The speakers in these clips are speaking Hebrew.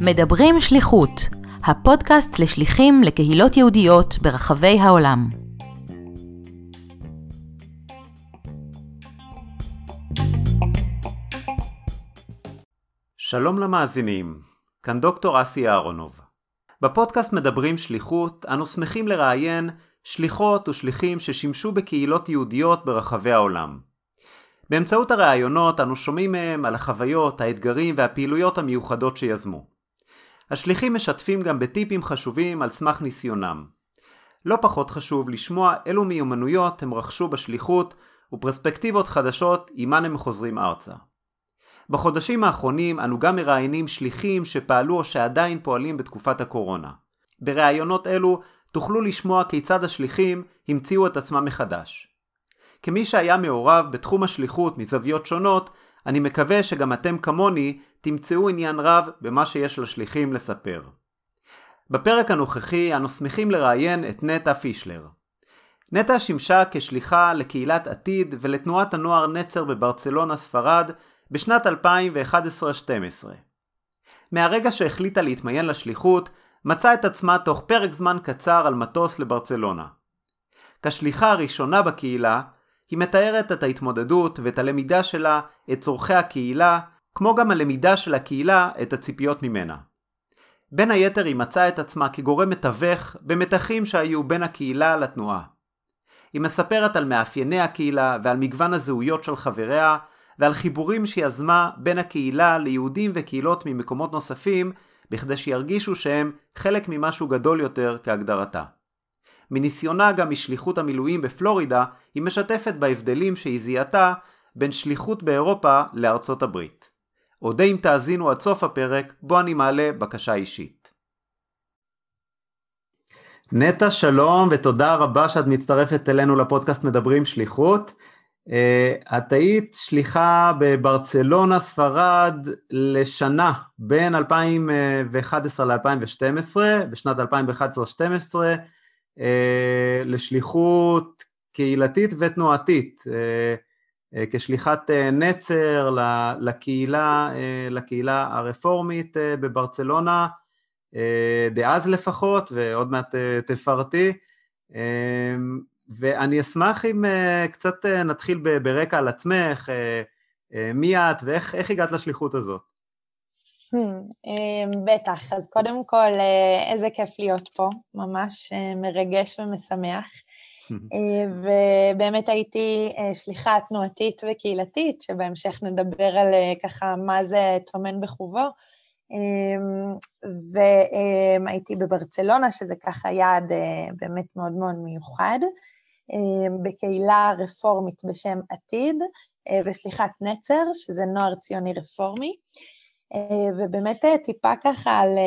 מדברים שליחות, הפודקאסט לשליחים לקהילות יהודיות ברחבי העולם. שלום למאזינים, כאן דוקטור אסי אהרונוב. בפודקאסט מדברים שליחות, אנו שמחים לראיין שליחות ושליחים ששימשו בקהילות יהודיות ברחבי העולם. באמצעות הראיונות אנו שומעים מהם על החוויות, האתגרים והפעילויות המיוחדות שיזמו. השליחים משתפים גם בטיפים חשובים על סמך ניסיונם. לא פחות חשוב לשמוע אילו מיומנויות הם רכשו בשליחות ופרספקטיבות חדשות עימן הם חוזרים ארצה. בחודשים האחרונים אנו גם מראיינים שליחים שפעלו או שעדיין פועלים בתקופת הקורונה. בראיונות אלו תוכלו לשמוע כיצד השליחים המציאו את עצמם מחדש. כמי שהיה מעורב בתחום השליחות מזוויות שונות, אני מקווה שגם אתם כמוני תמצאו עניין רב במה שיש לשליחים לספר. בפרק הנוכחי אנו שמחים לראיין את נטע פישלר. נטע שימשה כשליחה לקהילת עתיד ולתנועת הנוער נצר בברצלונה ספרד בשנת 2011-2012. מהרגע שהחליטה להתמיין לשליחות, מצאה את עצמה תוך פרק זמן קצר על מטוס לברצלונה. כשליחה הראשונה בקהילה, היא מתארת את ההתמודדות ואת הלמידה שלה, את צורכי הקהילה, כמו גם הלמידה של הקהילה את הציפיות ממנה. בין היתר היא מצאה את עצמה כגורם מתווך במתחים שהיו בין הקהילה לתנועה. היא מספרת על מאפייני הקהילה ועל מגוון הזהויות של חבריה, ועל חיבורים שיזמה בין הקהילה ליהודים וקהילות ממקומות נוספים, בכדי שירגישו שהם חלק ממשהו גדול יותר כהגדרתה. מניסיונה גם משליחות המילואים בפלורידה, היא משתפת בהבדלים שהיא זיהתה בין שליחות באירופה לארצות הברית. אודה אם תאזינו עד סוף הפרק, בו אני מעלה בקשה אישית. נטע שלום ותודה רבה שאת מצטרפת אלינו לפודקאסט מדברים שליחות. Uh, את היית שליחה בברצלונה, ספרד, לשנה, בין 2011 ל-2012, בשנת 2011-2012, uh, לשליחות קהילתית ותנועתית, uh, uh, כשליחת נצר לקהילה, לקהילה הרפורמית בברצלונה, דאז לפחות, ועוד מעט תפרטי. ואני אשמח אם קצת נתחיל ברקע על עצמך, מי את ואיך הגעת לשליחות הזאת. Hmm, בטח, אז קודם כל, איזה כיף להיות פה, ממש מרגש ומשמח. ובאמת הייתי שליחה תנועתית וקהילתית, שבהמשך נדבר על ככה מה זה טומן בחובו. והייתי בברצלונה, שזה ככה יעד באמת מאוד מאוד מיוחד. אמ, בקהילה רפורמית בשם עתיד, אה, וסליחת נצר, שזה נוער ציוני רפורמי. אה, ובאמת אה, טיפה ככה על,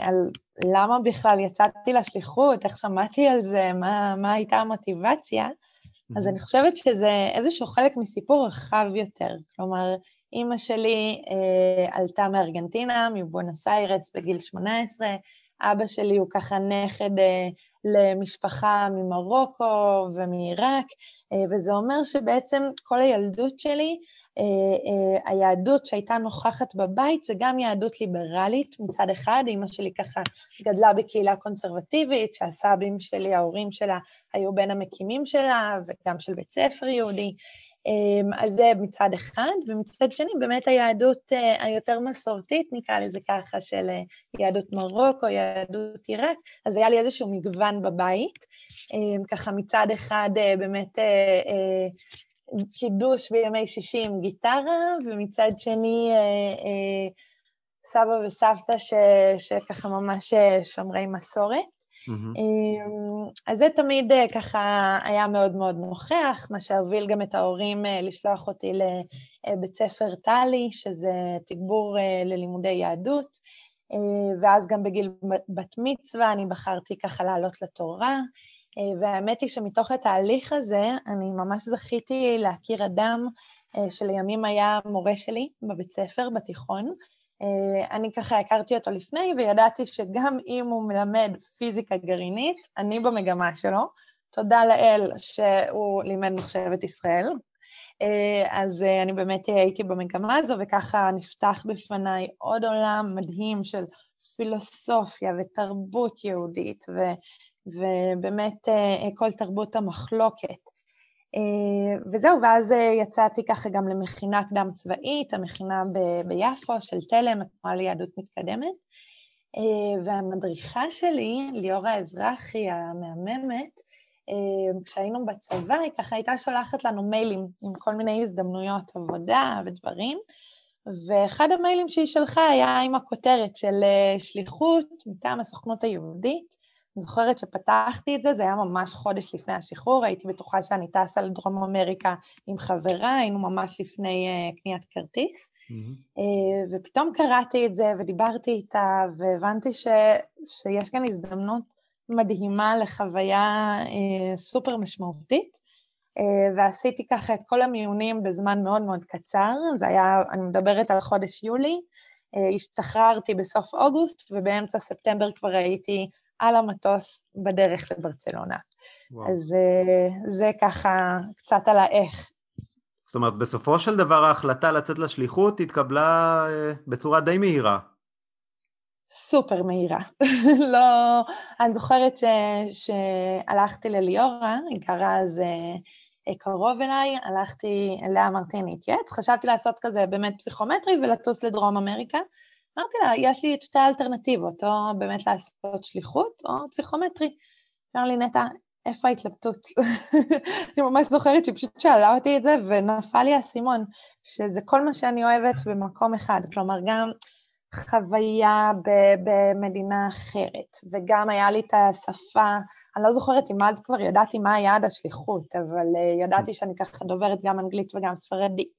על למה בכלל יצאתי לשליחות, איך שמעתי על זה, מה, מה הייתה המוטיבציה. אז אני חושבת שזה איזשהו חלק מסיפור רחב יותר. כלומר, אימא שלי אה, עלתה מארגנטינה, מבואנוס איירס בגיל 18, אבא שלי הוא ככה נכד אה, למשפחה ממרוקו ומעיראק, אה, וזה אומר שבעצם כל הילדות שלי, אה, אה, היהדות שהייתה נוכחת בבית זה גם יהדות ליברלית מצד אחד, אימא שלי ככה גדלה בקהילה קונסרבטיבית, שהסבים שלי, ההורים שלה, היו בין המקימים שלה, וגם של בית ספר יהודי. אמ, אז זה מצד אחד, ומצד שני באמת היהדות אה, היותר מסורתית, נקרא לזה ככה, של אה, יהדות מרוקו, יהדות עיראק, אז היה לי איזשהו מגוון בבית. אמ, ככה מצד אחד אה, באמת קידוש בימי שישי עם גיטרה, ומצד שני סבא וסבתא ש, שככה ממש שומרי מסורת. Mm-hmm. אז זה תמיד אה, ככה היה מאוד מאוד נוכח, מה שהוביל גם את ההורים אה, לשלוח אותי לבית ספר טלי, שזה תגבור ללימודי יהדות, ואז גם בגיל בת מצווה אני בחרתי ככה לעלות לתורה, והאמת היא שמתוך התהליך הזה אני ממש זכיתי להכיר אדם שלימים היה מורה שלי בבית ספר, בתיכון, אה, אני ככה הכרתי אותו לפני, וידעתי שגם אם הוא מלמד פיזיקה גרעינית, אני במגמה שלו. תודה לאל שהוא לימד מחשבת ישראל. אז אני באמת הייתי במגמה הזו, וככה נפתח בפניי עוד עולם מדהים של פילוסופיה ותרבות יהודית, ו, ובאמת כל תרבות המחלוקת. וזהו, ואז יצאתי ככה גם למכינה קדם צבאית, המכינה ב- ביפו של תלם, התנועה ליהדות מתקדמת. והמדריכה שלי, ליאורה אזרחי המהממת, כשהיינו בצבא, היא ככה הייתה שולחת לנו מיילים עם כל מיני הזדמנויות עבודה ודברים, ואחד המיילים שהיא שלחה היה עם הכותרת של שליחות מטעם הסוכנות היהודית, אני זוכרת שפתחתי את זה, זה היה ממש חודש לפני השחרור, הייתי בטוחה שאני טסה לדרום אמריקה עם חברה, היינו ממש לפני uh, קניית כרטיס, mm-hmm. uh, ופתאום קראתי את זה ודיברתי איתה, והבנתי ש, שיש כאן הזדמנות מדהימה לחוויה uh, סופר משמעותית, uh, ועשיתי ככה את כל המיונים בזמן מאוד מאוד קצר, זה היה, אני מדברת על חודש יולי, uh, השתחררתי בסוף אוגוסט, ובאמצע ספטמבר כבר הייתי על המטוס בדרך לברצלונה. וואו. אז אה, זה ככה קצת על האיך. זאת אומרת, בסופו של דבר ההחלטה לצאת לשליחות התקבלה אה, בצורה די מהירה. סופר מהירה. לא, אני זוכרת ש, שהלכתי לליאורה, היא גרה אז אה, קרוב אליי, הלכתי אליה, אמרתי, אני אתייעץ, חשבתי לעשות כזה באמת פסיכומטרי ולטוס לדרום אמריקה. אמרתי לה, יש לי את שתי האלטרנטיבות, או באמת לעשות שליחות, או פסיכומטרי. אמר לי, נטע, איפה ההתלבטות? אני ממש זוכרת שהיא פשוט שאלה אותי את זה, ונפל לי האסימון, שזה כל מה שאני אוהבת במקום אחד. כלומר, גם חוויה במדינה אחרת, וגם היה לי את השפה, אני לא זוכרת אם אז כבר ידעתי מה יעד השליחות, אבל אה, ידעתי שאני ככה דוברת גם אנגלית וגם ספרדית.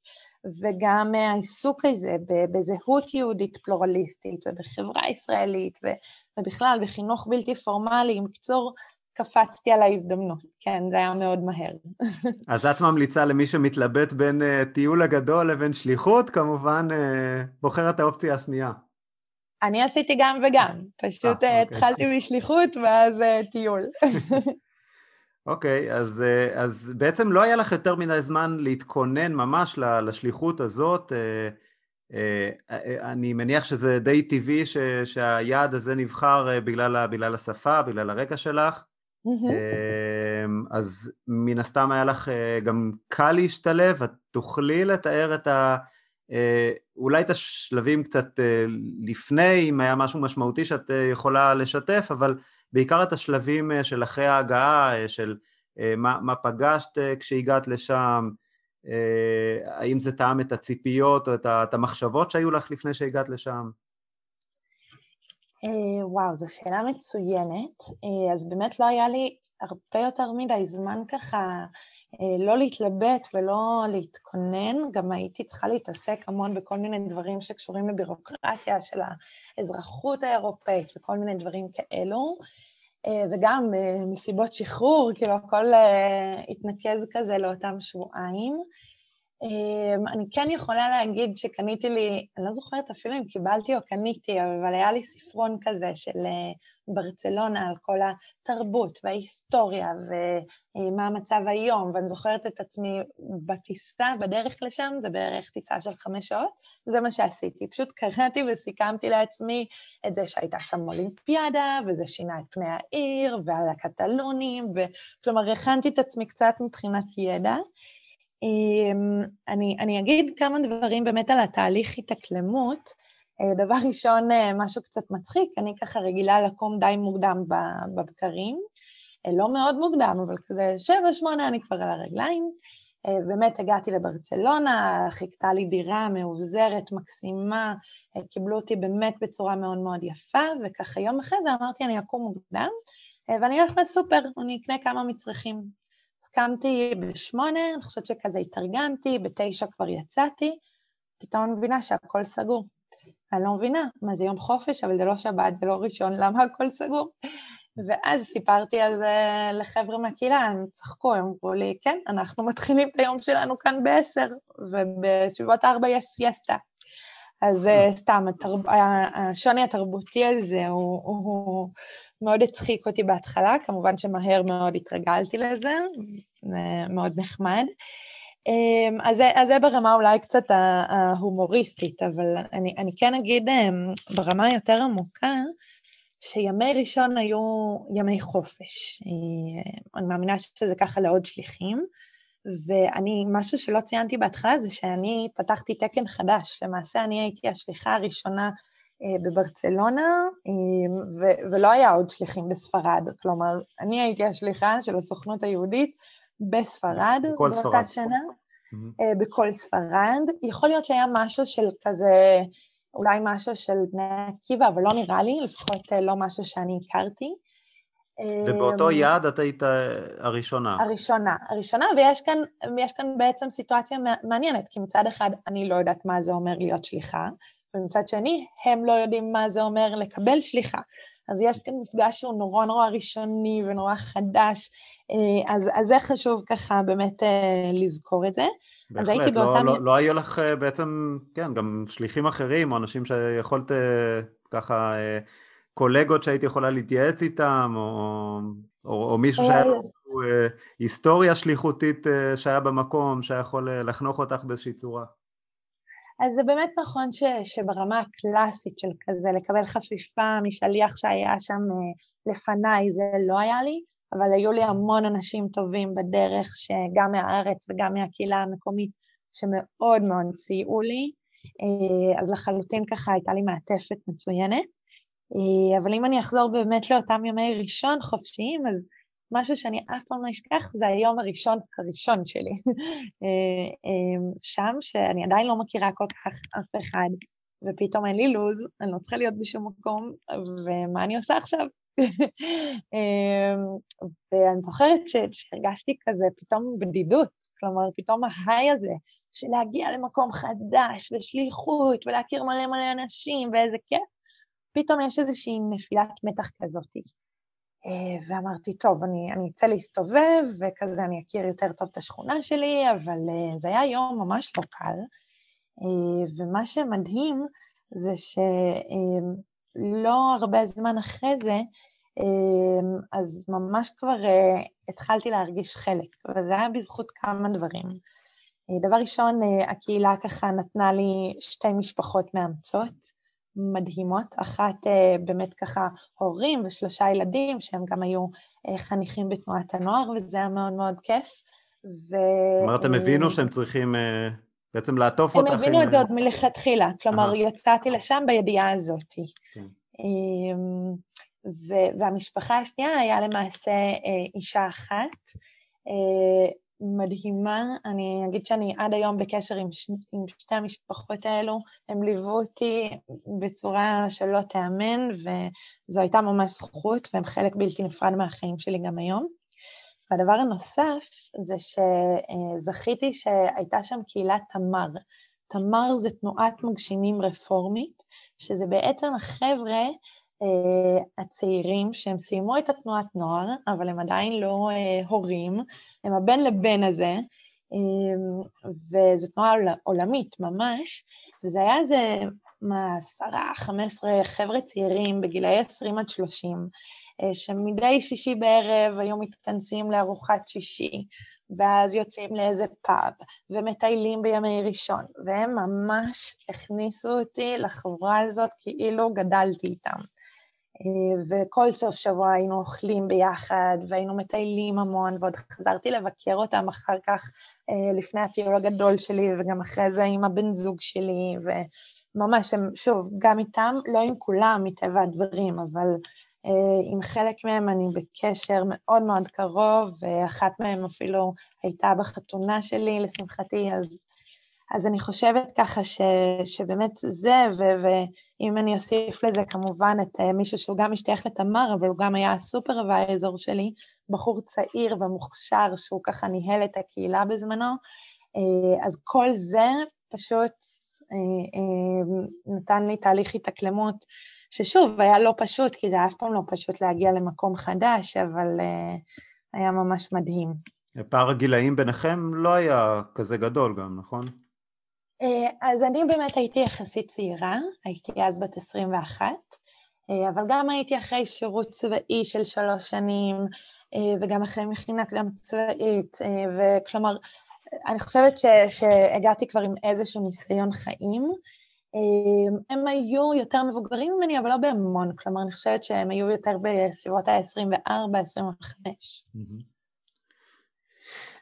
וגם העיסוק הזה בזהות יהודית פלורליסטית ובחברה ישראלית ובכלל בחינוך בלתי פורמלי, עם קצור, קפצתי על ההזדמנות, כן, זה היה מאוד מהר. אז את ממליצה למי שמתלבט בין uh, טיול הגדול לבין שליחות, כמובן uh, בוחר את האופציה השנייה. אני עשיתי גם וגם, פשוט 아, אוקיי. התחלתי משליחות ואז טיול. אוקיי, okay, אז, אה, אז בעצם לא היה לך יותר מדי זמן להתכונן ממש לשליחות הזאת. אה, אה, אני מניח שזה די טבעי ש, שהיעד הזה נבחר בגלל, בגלל השפה, בגלל הרקע שלך. Mm-hmm. אז מן הסתם היה לך גם קל להשתלב, את תוכלי לתאר את ה... אולי את השלבים קצת לפני, אם היה משהו משמעותי שאת יכולה לשתף, אבל בעיקר את השלבים אה, של אחרי ההגעה, אה, של אה, מה, מה פגשת כשהגעת לשם, האם זה טעם את הציפיות או את המחשבות שהיו לך לפני שהגעת לשם? וואו, זו שאלה מצוינת. אז באמת לא היה לי הרבה יותר מדי זמן ככה לא להתלבט ולא להתכונן, גם הייתי צריכה להתעסק המון בכל מיני דברים שקשורים לבירוקרטיה של האזרחות האירופאית וכל מיני דברים כאלו. אה, וגם אה, מסיבות שחרור, כאילו הכל אה, התנקז כזה לאותם שבועיים. אני כן יכולה להגיד שקניתי לי, אני לא זוכרת אפילו אם קיבלתי או קניתי, אבל היה לי ספרון כזה של ברצלונה על כל התרבות וההיסטוריה ומה המצב היום, ואני זוכרת את עצמי בטיסה, בדרך לשם, זה בערך טיסה של חמש שעות, זה מה שעשיתי. פשוט קראתי וסיכמתי לעצמי את זה שהייתה שם אולימפיאדה, וזה שינה את פני העיר, ועל הקטלונים, וכלומר, הכנתי את עצמי קצת מבחינת ידע. אמ, אני, אני אגיד כמה דברים באמת על התהליך התאקלמות. אה, דבר ראשון, אה, משהו קצת מצחיק, אני ככה רגילה לקום די מוקדם בבקרים, אה, לא מאוד מוקדם, אבל כזה שבע, שמונה אני כבר על הרגליים. באמת הגעתי לברצלונה, חיכתה לי דירה מאובזרת, מקסימה, קיבלו אותי באמת בצורה מאוד מאוד יפה, וככה יום אחרי זה אמרתי, אני אקום מוקדם, ואני אלך לסופר, אני אקנה כמה מצרכים. אז קמתי בשמונה, אני חושבת שכזה התארגנתי, בתשע כבר יצאתי, פתאום אני מבינה שהכל סגור. אני לא מבינה, מה זה יום חופש, אבל זה לא שבת, זה לא ראשון, למה הכל סגור? ואז סיפרתי על זה לחבר'ה מהקהילה, הם צחקו, הם אמרו לי, כן, אנחנו מתחילים את היום שלנו כאן בעשר, ובסביבות ארבע יש סיאסטה. אז אה, סתם, התרב... השוני התרבותי הזה הוא, הוא, הוא מאוד הצחיק אותי בהתחלה, כמובן שמהר מאוד התרגלתי לזה, זה מאוד נחמד. אמ, אז זה, אז זה ברמה אולי קצת ההומוריסטית, אבל אני, אני כן אגיד אמ, ברמה היותר עמוקה, שימי ראשון היו ימי חופש. אה, אני מאמינה שזה ככה לעוד שליחים, ואני, משהו שלא ציינתי בהתחלה זה שאני פתחתי תקן חדש. למעשה אני הייתי השליחה הראשונה בברצלונה, אה, ו- ולא היה עוד שליחים בספרד. כלומר, אני הייתי השליחה של הסוכנות היהודית בספרד באותה ספרד. שנה, mm-hmm. בכל ספרד. יכול להיות שהיה משהו של כזה, אולי משהו של בני עקיבא, אבל לא נראה לי, לפחות לא משהו שאני הכרתי. ובאותו יעד את היית הראשונה. הראשונה, הראשונה, ויש כאן, כאן בעצם סיטואציה מעניינת, כי מצד אחד אני לא יודעת מה זה אומר להיות שליחה, ומצד שני, הם לא יודעים מה זה אומר לקבל שליחה. אז יש כאן מפגש שהוא נורא נורא ראשוני ונורא חדש, אה, אז, אז זה חשוב ככה באמת אה, לזכור את זה. בהחלט, אז הייתי לא, באותם... לא, לא היו לך אה, בעצם, כן, גם שליחים אחרים, או אנשים שיכולת ככה, קולגות שהיית יכולה להתייעץ איתם, או, או, או מישהו שהיה לו היסטוריה שליחותית שהיה במקום, שהיה יכול לחנוך אותך באיזושהי צורה. אז זה באמת נכון ש, שברמה הקלאסית של כזה, לקבל חפיפה משליח שהיה שם אה, לפניי, זה לא היה לי, אבל היו לי המון אנשים טובים בדרך, שגם מהארץ וגם מהקהילה המקומית, שמאוד מאוד סייעו לי, אה, אז לחלוטין ככה הייתה לי מעטפת מצוינת. אה, אבל אם אני אחזור באמת לאותם ימי ראשון חופשיים, אז משהו שאני אף פעם לא אשכח זה היום הראשון הראשון שלי. אה, אה, שם, שאני עדיין לא מכירה כל כך אף אחד, ופתאום אין לי לו"ז, אני לא צריכה להיות בשום מקום, ומה אני עושה עכשיו? אה, ואני זוכרת שהרגשתי כזה פתאום בדידות, כלומר, פתאום ההיי הזה של להגיע למקום חדש ושליחות ולהכיר מלא מלא אנשים ואיזה כיף, פתאום יש איזושהי נפילת מתח כזאתי. אה, ואמרתי, טוב, אני, אני אצא להסתובב, וכזה אני אכיר יותר טוב את השכונה שלי, אבל אה, זה היה יום ממש לא קל. אה, ומה שמדהים זה שלא הרבה זמן אחרי זה, אז ממש כבר התחלתי להרגיש חלק, וזה היה בזכות כמה דברים. דבר ראשון, הקהילה ככה נתנה לי שתי משפחות מאמצות. מדהימות, אחת אה, באמת ככה הורים ושלושה ילדים שהם גם היו אה, חניכים בתנועת הנוער וזה היה מאוד מאוד כיף. ו... אומרת, הם הבינו שהם צריכים אה, בעצם לעטוף אותך. הם הבינו את זה עוד מלכתחילה, כלומר יצאתי לשם בידיעה הזאת. כן. אמ, והמשפחה השנייה היה למעשה אישה אחת, מדהימה, אני אגיד שאני עד היום בקשר עם, ש... עם שתי המשפחות האלו, הם ליוו אותי בצורה שלא תיאמן, וזו הייתה ממש זכות, והם חלק בלתי נפרד מהחיים שלי גם היום. והדבר הנוסף זה שזכיתי שהייתה שם קהילת תמר. תמר זה תנועת מגשימים רפורמית, שזה בעצם החבר'ה הצעירים שהם סיימו את התנועת נוער, אבל הם עדיין לא uh, הורים, הם הבן לבן הזה, um, וזו תנועה עולמית ממש, וזה היה איזה מה, עשרה, חמש עשרה חבר'ה צעירים בגילאי עשרים עד שלושים, uh, שמדי שישי בערב היו מתכנסים לארוחת שישי, ואז יוצאים לאיזה פאב, ומטיילים בימי ראשון, והם ממש הכניסו אותי לחברה הזאת כאילו גדלתי איתם. אה, וכל סוף שבוע היינו אוכלים ביחד והיינו מטיילים המון, ועוד חזרתי לבקר אותם אחר כך אה, לפני הטיול הגדול שלי, וגם אחרי זה עם הבן זוג שלי, וממש, שוב, גם איתם, לא עם כולם מטבע הדברים, אבל אה, עם חלק מהם אני בקשר מאוד מאוד קרוב, ואחת מהם אפילו הייתה בחתונה שלי, לשמחתי, אז אז אני חושבת ככה ש, שבאמת זה, ו, ואם אני אוסיף לזה כמובן את אה, מישהו שהוא גם משתייך לתמר, אבל הוא גם היה הסופרוויזור שלי, בחור צעיר ומוכשר שהוא ככה ניהל את הקהילה בזמנו, אה, אז כל זה פשוט אה, נתן לי תהליך התאקלמות, ששוב, היה לא פשוט, כי זה אף פעם לא פשוט להגיע למקום חדש, אבל היה ממש מדהים. פער הגילאים ביניכם לא היה כזה גדול גם, נכון? אה, אז אני באמת הייתי יחסית צעירה, הייתי אז בת 21, אה, אבל גם הייתי אחרי שירות צבאי של שלוש שנים, אה, וגם אחרי מכינה קדם צבאית, וכלומר, אני חושבת ש, שהגעתי כבר עם איזשהו ניסיון חיים. הם היו יותר מבוגרים ממני, אבל לא בהמון, כלומר, אני חושבת שהם היו יותר בסביבות ה-24-25.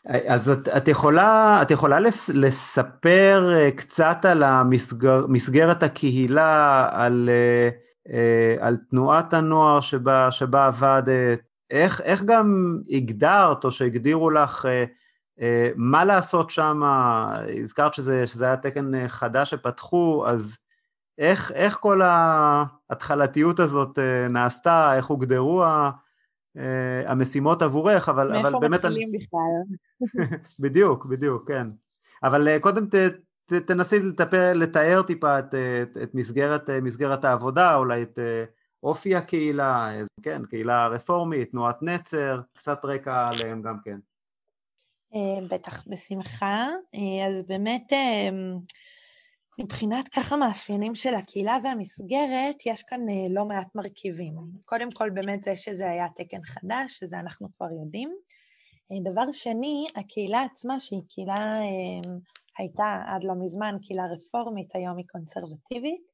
אז את, את, יכולה, את יכולה לס, לספר אה, קצת על המסגרת המסגר, הקהילה, על, אה, אה, על תנועת הנוער שבה, שבה עבדת, איך, איך גם הגדרת או שהגדירו לך מה לעשות שם, הזכרת שזה, שזה היה תקן חדש שפתחו, אז איך, איך כל ההתחלתיות הזאת נעשתה, איך הוגדרו uh, המשימות עבורך, אבל, אבל באמת... מאיפה מתחילים בכלל? בדיוק, בדיוק, כן. אבל uh, קודם ת, ת, תנסי לטפל, לתאר טיפה את, את, את מסגרת, מסגרת העבודה, אולי את אופי הקהילה, כן, קהילה רפורמית, תנועת נצר, קצת רקע עליהם גם כן. בטח, בשמחה. אז באמת... מבחינת ככה מאפיינים של הקהילה והמסגרת, יש כאן אה, לא מעט מרכיבים. קודם כל, באמת זה שזה היה תקן חדש, שזה אנחנו כבר יודעים. אה, דבר שני, הקהילה עצמה, שהיא קהילה, אה, הייתה עד לא מזמן קהילה רפורמית, היום היא קונסרבטיבית,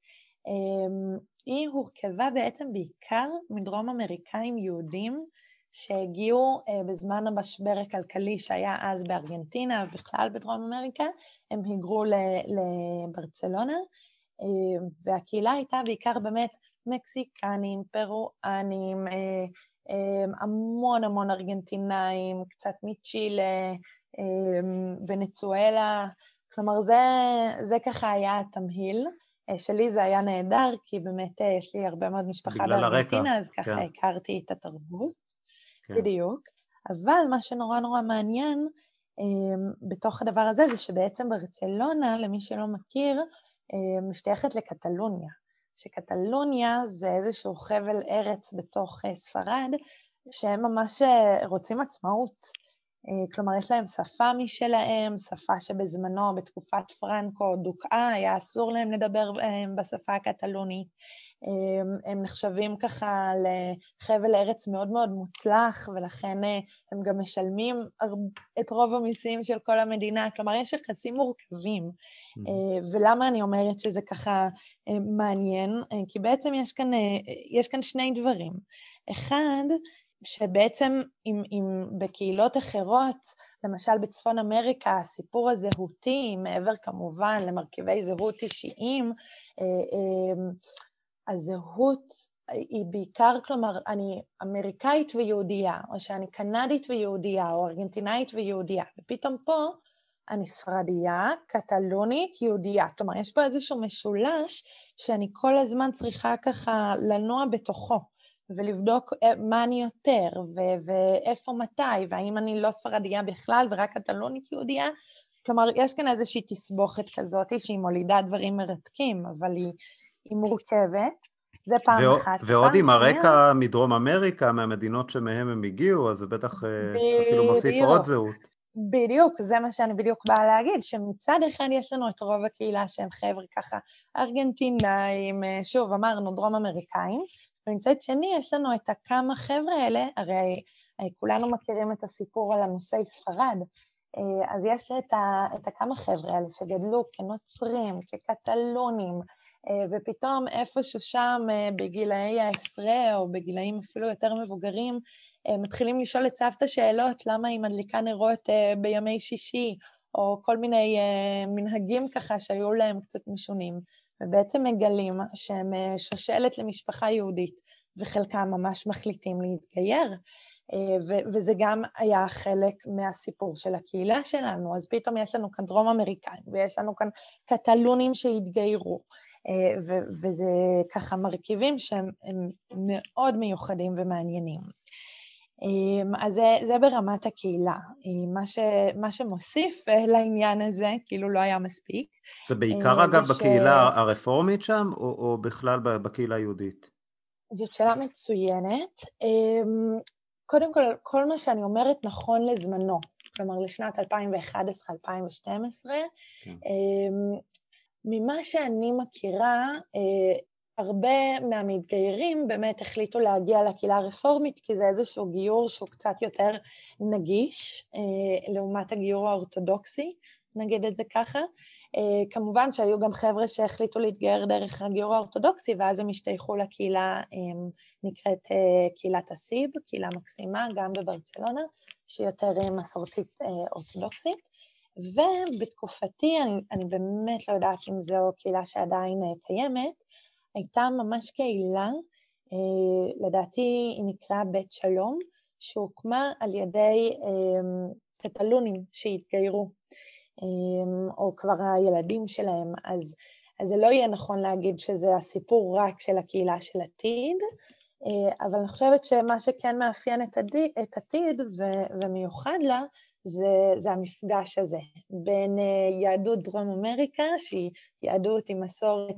היא הורכבה בעצם בעיקר מדרום אמריקאים יהודים, שהגיעו uh, בזמן המשבר הכלכלי שהיה אז בארגנטינה ובכלל בדרום אמריקה, הם היגרו לברצלונה, uh, והקהילה הייתה בעיקר באמת מקסיקנים, פרואנים, um, המון המון ארגנטינאים, קצת מצ'ילה, ונצואלה, כלומר זה, זה ככה היה התמהיל. שלי זה היה נהדר, כי באמת יש לי הרבה מאוד משפחה בארגנטינה, אז ככה כן. הכרתי את התרבות. כן. בדיוק. אבל מה שנורא נורא מעניין um, בתוך הדבר הזה, זה שבעצם ברצלונה, למי שלא מכיר, um, משתייכת לקטלוניה. שקטלוניה זה איזשהו חבל ארץ בתוך uh, ספרד, שהם ממש uh, רוצים עצמאות. Uh, כלומר, יש להם שפה משלהם, שפה שבזמנו, בתקופת פרנקו, דוכאה, היה אסור להם לדבר בשפה הקטלונית. הם נחשבים ככה לחבל ארץ מאוד מאוד מוצלח, ולכן אה, הם גם משלמים את רוב המיסים של כל המדינה. כלומר, יש יחסים מורכבים. Mm-hmm. ולמה אני אומרת שזה ככה אה, מעניין? כי בעצם יש כאן, יש כאן שני דברים. אחד, שבעצם אם, אם בקהילות אחרות, למשל בצפון אמריקה, הסיפור הזהותי, מעבר כמובן למרכיבי זהות אישיים, הזהות היא בעיקר, כלומר, אני אמריקאית ויהודייה, או שאני קנדית ויהודייה, או ארגנטינאית ויהודייה, ופתאום פה אני ספרדייה, קטלונית, יהודייה. כלומר, יש פה איזשהו משולש שאני כל הזמן צריכה ככה לנוע בתוכו, ולבדוק אה, מה אני יותר, ו- ואיפה מתי, והאם אני לא ספרדייה בכלל ורק קטלונית יהודייה. כלומר, יש כאן איזושהי תסבוכת כזאת שהיא מולידה דברים מרתקים, אבל היא... היא מורכבת, זה פעם ו- אחת. ועוד עם הרקע מדרום אמריקה, מהמדינות שמהם הם הגיעו, אז זה בטח ב- אה, אפילו מוסיף בדיוק. עוד זהות. בדיוק, זה מה שאני בדיוק באה להגיד, שמצד אחד יש לנו את רוב הקהילה שהם חבר'ה ככה ארגנטינאים, אה, שוב, אמרנו דרום אמריקאים, ומצד שני יש לנו את הכמה חבר'ה האלה, הרי אה, כולנו מכירים את הסיפור על הנושאי ספרד, אז יש את, ה, את הכמה חבר'ה האלה שגדלו כנוצרים, כקטלונים, ופתאום איפשהו שם אה, בגילאי העשרה או בגילאים אפילו יותר מבוגרים, אה, מתחילים לשאול את סבתא שאלות, למה היא מדליקה נרות בימי שישי, או כל מיני מנהגים ככה שהיו להם קצת משונים, ובעצם מגלים שהם שושלת למשפחה יהודית, וחלקם ממש מחליטים להתגייר. וזה גם היה חלק מהסיפור של הקהילה שלנו, אז פתאום יש לנו כאן דרום אמריקאים, ויש לנו כאן קטלונים שהתגיירו, אה, וזה ככה מרכיבים שהם מאוד מיוחדים ומעניינים. אמ, אז זה, זה ברמת הקהילה. אה, מה, ש, מה שמוסיף אה, לעניין הזה, כאילו לא היה מספיק. זה בעיקר אגב ש... בקהילה הרפורמית שם, או, או בכלל בקהילה היהודית? זאת שאלה מצוינת. אמ, קודם כל, כל מה שאני אומרת נכון לזמנו, כלומר לשנת 2011-2012. כן. ממה שאני מכירה, אה, הרבה מהמתגיירים באמת החליטו להגיע לקהילה הרפורמית, כי זה איזשהו גיור שהוא קצת יותר נגיש אה, לעומת הגיור האורתודוקסי, נגיד את זה ככה. אה, כמובן שהיו גם חבר'ה שהחליטו להתגייר דרך הגיור האורתודוקסי, ואז הם השתייכו לקהילה נקראת קהילת הסיב, קהילה מקסימה, גם בברצלונה, שהיא יותר מסורתית אורתודוקסית. ובתקופתי, אני, אני באמת לא יודעת אם זו קהילה שעדיין אה, קיימת, הייתה ממש קהילה, אה, לדעתי היא נקראה בית שלום, שהוקמה על ידי אה, קטלונים שהתגיירו, אה, או כבר הילדים שלהם, אז, אז זה לא יהיה נכון להגיד שזה הסיפור רק של הקהילה של עתיד, אבל אני חושבת שמה שכן מאפיין את, עתיד, את עתיד ו, ומיוחד לה, זה, זה המפגש הזה בין יהדות דרום אמריקה, שהיא יהדות עם מסורת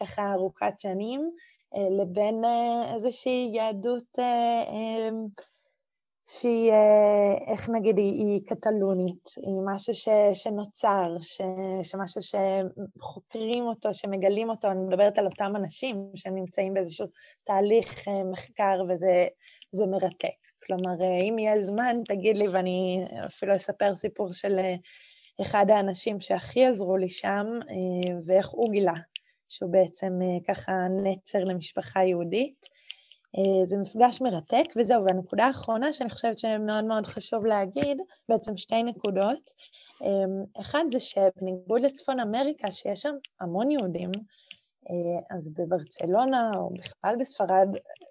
ככה ארוכת שנים, אה, לבין אה, איזושהי יהדות אה, שהיא, איך נגיד, היא, היא קטלונית, היא משהו ש, שנוצר, ש, שמשהו שחוקרים אותו, שמגלים אותו, אני מדברת על אותם אנשים שנמצאים באיזשהו תהליך מחקר וזה מרתק. כלומר, אם יהיה זמן, תגיד לי ואני אפילו אספר סיפור של אחד האנשים שהכי עזרו לי שם, ואיך הוא גילה שהוא בעצם אה, ככה נצר למשפחה יהודית. אה, זה מפגש מרתק, וזהו, והנקודה האחרונה שאני חושבת שמאוד מאוד חשוב להגיד, בעצם שתי נקודות. אה, אחד זה שבניגוד לצפון אמריקה, שיש שם המון יהודים, אז בברצלונה, או בכלל בספרד,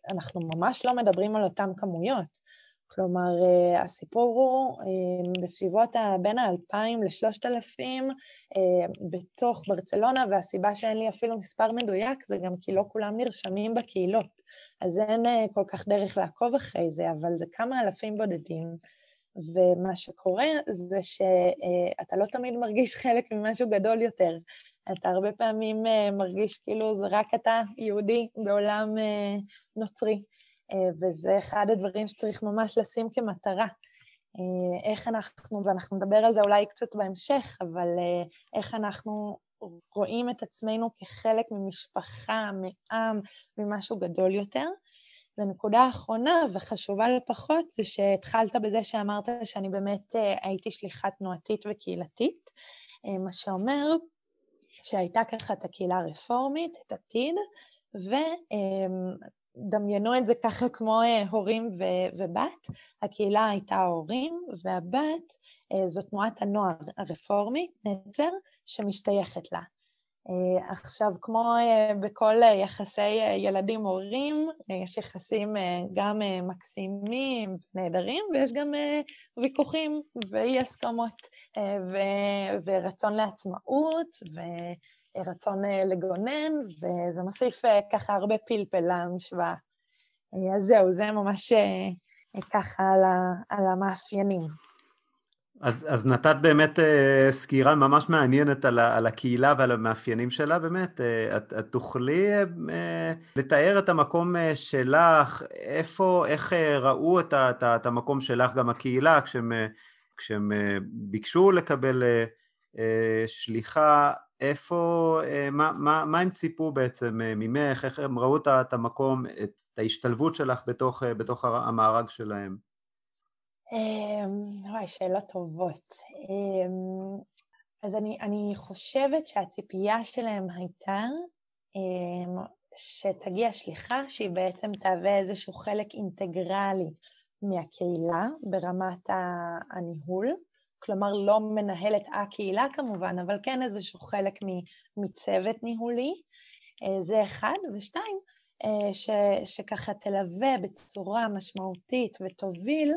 אנחנו ממש לא מדברים על אותן כמויות. כלומר, אה, הסיפור הוא אה, בסביבות בין ה-2,000 ל-3,000 אה, בתוך ברצלונה, והסיבה שאין לי אפילו מספר מדויק זה גם כי לא כולם נרשמים בקהילות. אז אין כל כך דרך לעקוב אחרי זה, אבל זה כמה אלפים בודדים. ומה שקורה זה שאתה לא תמיד מרגיש חלק ממשהו גדול יותר. אתה הרבה פעמים מרגיש כאילו זה רק אתה יהודי בעולם נוצרי. אה, וזה אחד הדברים שצריך ממש לשים כמטרה. אה, איך אנחנו, ואנחנו נדבר על זה אולי קצת בהמשך, אבל אה, איך אנחנו רואים את עצמנו כחלק ממשפחה, מעם, ממשהו גדול יותר. ונקודה אחרונה וחשובה לפחות זה שהתחלת בזה שאמרת שאני באמת הייתי שליחה תנועתית וקהילתית, מה שאומר שהייתה ככה את הקהילה הרפורמית, את עתיד, ו... דמיינו את זה ככה כמו אה, הורים ו- ובת, הקהילה הייתה ההורים, והבת אה, זו תנועת הנוער הרפורמי, נצר, שמשתייכת לה. אה, עכשיו, כמו בכל יחסי ילדים-הורים, יש יחסים גם מקסימים, נהדרים, ויש גם ויכוחים ואי הסכמות, ו- ורצון לעצמאות, ו- רצון אה, לגונן, וזה מוסיף אה, ככה הרבה פלפל למשוואה. אה, אז זהו, זה ממש ככה על, ה, על המאפיינים. אז, אז נתת באמת uh, סקירה ממש מעניינת על, ה, על הקהילה ועל המאפיינים שלה, באמת. Uh, את, את תוכלי uh, לתאר את המקום uh, שלך, איפה, איך uh, ראו את, את, את המקום שלך, גם הקהילה, כשהם, uh, כשהם uh, ביקשו לקבל uh, uh, שליחה, איפה, אה, מה, מה, מה הם ציפו בעצם אה, ממך, איך הם ראו את המקום, את ההשתלבות שלך בתוך, אה, בתוך המארג שלהם? אמ, וואי, שאלות טובות. אמ, אז אני, אני חושבת שהציפייה שלהם הייתה אמ, שתגיע שליחה שהיא בעצם תהווה איזשהו חלק אינטגרלי מהקהילה ברמת הניהול. כלומר לא מנהלת הקהילה כמובן, אבל כן איזשהו חלק מצוות ניהולי, אה, זה אחד, ושתיים, אה, ש, שככה תלווה בצורה משמעותית ותוביל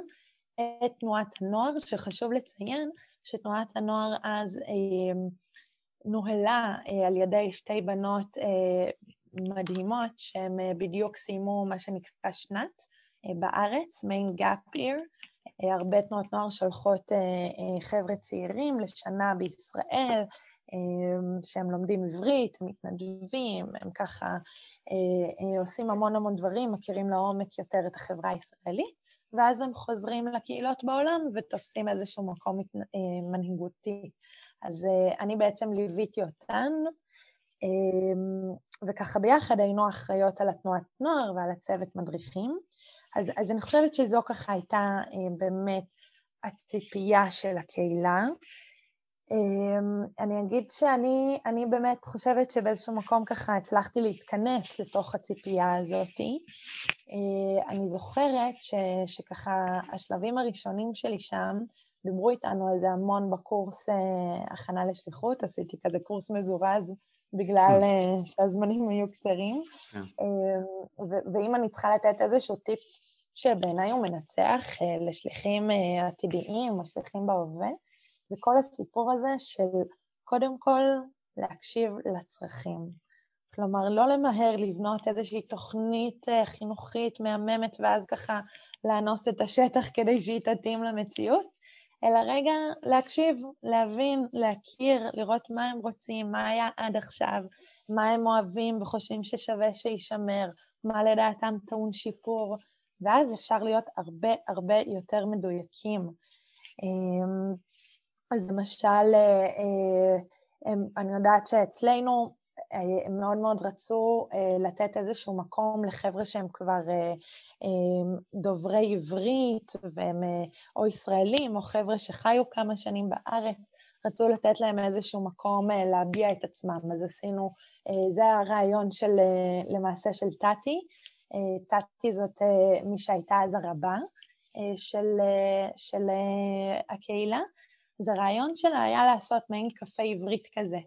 את תנועת הנוער, שחשוב לציין שתנועת הנוער אז אה, נוהלה על ידי שתי בנות מדהימות שהן בדיוק סיימו מה שנקרא שנת בארץ, מעין gap year, אה, הרבה תנועות נוער שולחות אה, אה, חבר'ה צעירים לשנה בישראל, שהם לומדים עברית, הם מתנדבים, הם ככה עושים המון המון דברים, מכירים לעומק יותר את החברה הישראלית, ואז הם חוזרים לקהילות בעולם ותופסים איזשהו מקום מנהיגותי. אז אני בעצם ליוויתי אותן, וככה ביחד היינו אחראיות על התנועת נוער ועל הצוות מדריכים. אז, אז אני חושבת שזו ככה הייתה באמת הציפייה של הקהילה. אמ, אני אגיד שאני אני באמת חושבת שבאיזשהו מקום ככה הצלחתי להתכנס לתוך הציפייה הזאתי. אה, אני זוכרת ש, שככה השלבים הראשונים שלי שם, דיברו איתנו על זה המון בקורס אה, הכנה לשליחות, עשיתי כזה קורס מזורז בגלל. אה, שהזמנים היו קצרים. אמ, ואם אני צריכה לתת איזשהו טיפ שבעיניי הוא מנצח לשליחים עתידיים או שליחים בהווה, זה כל הסיפור הזה של קודם כל להקשיב לצרכים. כלומר, לא למהר לבנות איזושהי תוכנית אה, חינוכית מהממת ואז ככה לאנוס את השטח כדי שהיא תתאים למציאות, אלא רגע להקשיב, להבין, להכיר, לראות מה הם רוצים, מה היה עד עכשיו, מה הם אוהבים וחושבים ששווה שיישמר, מה לדעתם טעון שיפור, ואז אפשר להיות הרבה הרבה יותר מדויקים. אז למשל, אה, אה, אני יודעת שאצלנו אה, הם מאוד מאוד רצו לתת איזשהו מקום לחבר'ה שהם כבר דוברי עברית והם או ישראלים או חבר'ה שחיו כמה שנים בארץ, רצו לתת להם איזשהו מקום להביע את עצמם. אז עשינו, זה הרעיון של, למעשה של טאטי. טאטי זאת מי שהייתה אז הרבה של, של הקהילה. אז הרעיון שלה היה לעשות מעין קפה עברית כזה.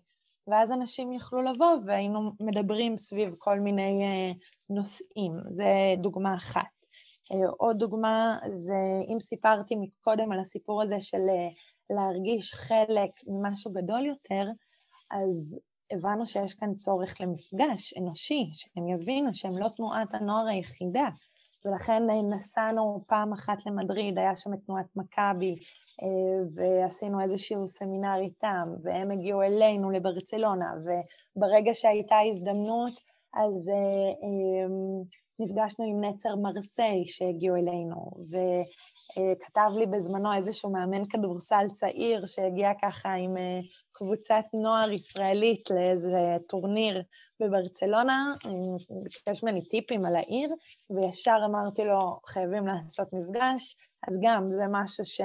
ואז אנשים יכלו לבוא והיינו מדברים סביב כל מיני uh, נושאים. זה דוגמה אחת. Uh, עוד דוגמה זה, אם סיפרתי מקודם על הסיפור הזה של uh, להרגיש חלק ממשהו גדול יותר, אז הבנו שיש כאן צורך למפגש אנושי, שהם יבינו שהם לא תנועת הנוער היחידה, ולכן נסענו פעם אחת למדריד, היה שם את תנועת מכבי, אה, ועשינו איזשהו סמינר איתם, והם הגיעו אלינו לברצלונה, וברגע שהייתה הזדמנות, אז אה, אה, נפגשנו עם נצר מרסיי שהגיעו אלינו, וכתב לי בזמנו איזשהו מאמן כדורסל צעיר שהגיע ככה עם קבוצת נוער ישראלית לאיזה טורניר בברצלונה, ביקש ממני טיפים על העיר, וישר אמרתי לו, חייבים לעשות מפגש, אז גם זה משהו ש...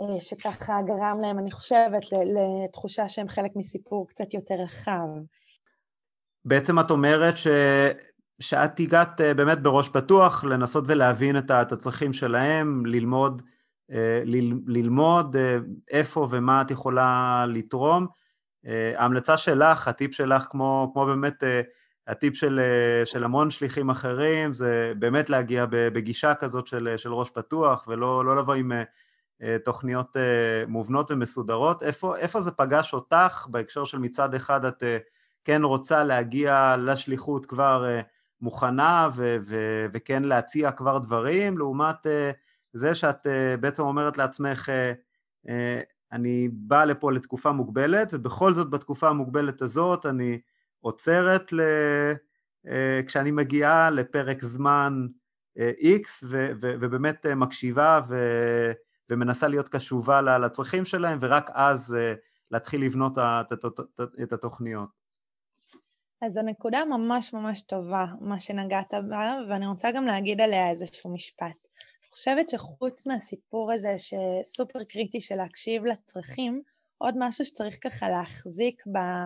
אה, שככה גרם להם, אני חושבת, לתחושה שהם חלק מסיפור קצת יותר רחב. בעצם את אומרת ש... שאת הגעת אה, באמת בראש פתוח לנסות ולהבין את הצרכים שלהם, ללמוד אה, ללמוד אה, איפה ומה את יכולה לתרום. ההמלצה שלך, הטיפ שלך, כמו, כמו באמת הטיפ של, של המון שליחים אחרים, זה באמת להגיע בגישה כזאת של, של ראש פתוח, ולא לא לבוא עם תוכניות מובנות ומסודרות. איפה, איפה זה פגש אותך בהקשר של מצד אחד את כן רוצה להגיע לשליחות כבר מוכנה ו, ו, וכן להציע כבר דברים, לעומת זה שאת uh, בעצם אומרת לעצמך, uh, אני באה לפה לתקופה מוגבלת, ובכל זאת בתקופה המוגבלת הזאת אני עוצרת ל... כשאני מגיעה לפרק זמן X, ו- ו- ובאמת מקשיבה ו- ומנסה להיות קשובה לצרכים שלהם, ורק אז להתחיל לבנות את התוכניות. אז זו נקודה ממש ממש טובה, מה שנגעת בה, ואני רוצה גם להגיד עליה איזשהו משפט. חושבת שחוץ מהסיפור הזה שסופר קריטי של להקשיב לצרכים, עוד משהו שצריך ככה להחזיק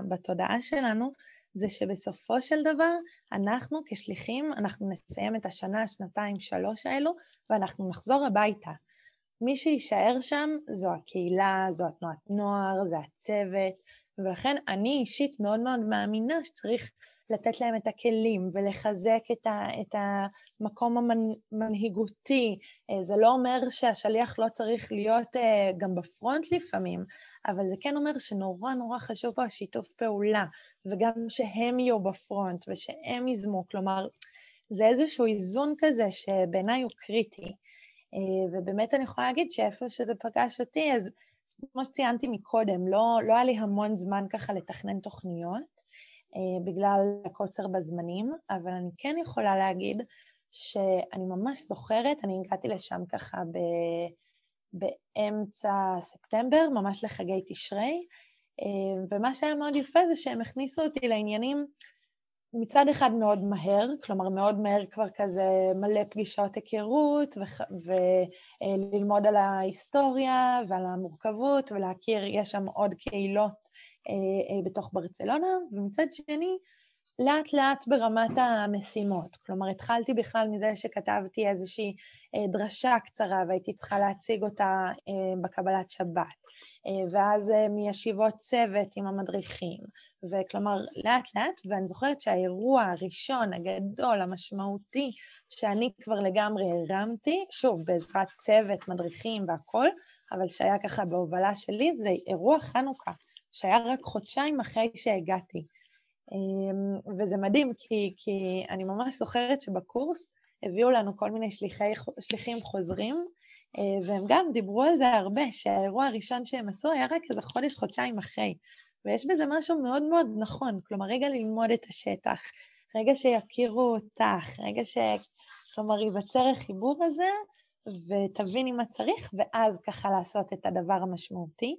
בתודעה שלנו, זה שבסופו של דבר אנחנו כשליחים, אנחנו נסיים את השנה, שנתיים, שלוש האלו, ואנחנו נחזור הביתה. מי שיישאר שם זו הקהילה, זו התנועת נוער, זה הצוות, ולכן אני אישית מאוד מאוד מאמינה שצריך לתת להם את הכלים ולחזק את, ה, את המקום המנהיגותי. אה, זה לא אומר שהשליח לא צריך להיות אה, גם בפרונט לפעמים, אבל זה כן אומר שנורא נורא חשוב פה השיתוף פעולה, וגם שהם יהיו בפרונט ושהם ייזמו, כלומר, זה איזשהו איזון כזה שבעיניי הוא קריטי. אה, ובאמת אני יכולה להגיד שאיפה שזה פגש אותי, אז כמו שציינתי מקודם, לא, לא היה לי המון זמן ככה לתכנן תוכניות, אה, בגלל הקוצר בזמנים, אבל אני כן יכולה להגיד שאני ממש זוכרת, אני הגעתי לשם ככה ב... באמצע ספטמבר, ממש לחגי תשרי, ומה שהיה מאוד יפה זה שהם הכניסו אותי לעניינים מצד אחד מאוד מהר, כלומר מאוד מהר כבר כזה מלא פגישות היכרות וללמוד על ההיסטוריה ועל המורכבות ולהכיר, יש שם עוד קהילות בתוך ברצלונה, ומצד שני לאט לאט ברמת המשימות. כלומר, התחלתי בכלל מזה שכתבתי איזושהי אה, דרשה קצרה והייתי צריכה להציג אותה אה, בקבלת שבת, אה, ואז מישיבות צוות עם המדריכים, וכלומר, לאט לאט, ואני זוכרת שהאירוע הראשון, הגדול, המשמעותי, שאני כבר לגמרי הרמתי, שוב, בעזרת צוות, מדריכים והכול, אבל שהיה ככה בהובלה שלי, זה אירוע חנוכה, שהיה רק חודשיים אחרי שהגעתי. אמ, וזה מדהים, כי, כי אני ממש זוכרת שבקורס הביאו לנו כל מיני שליחי, שליחים חוזרים, אה, והם גם דיברו על זה הרבה, שהאירוע הראשון שהם עשו היה רק איזה חודש, חודשיים אחרי. ויש בזה משהו מאוד מאוד נכון, כלומר, רגע ללמוד את השטח, רגע שיכירו אותך, רגע ש... כלומר, ייווצר החיבור הזה, ותביני מה צריך, ואז ככה לעשות את הדבר המשמעותי.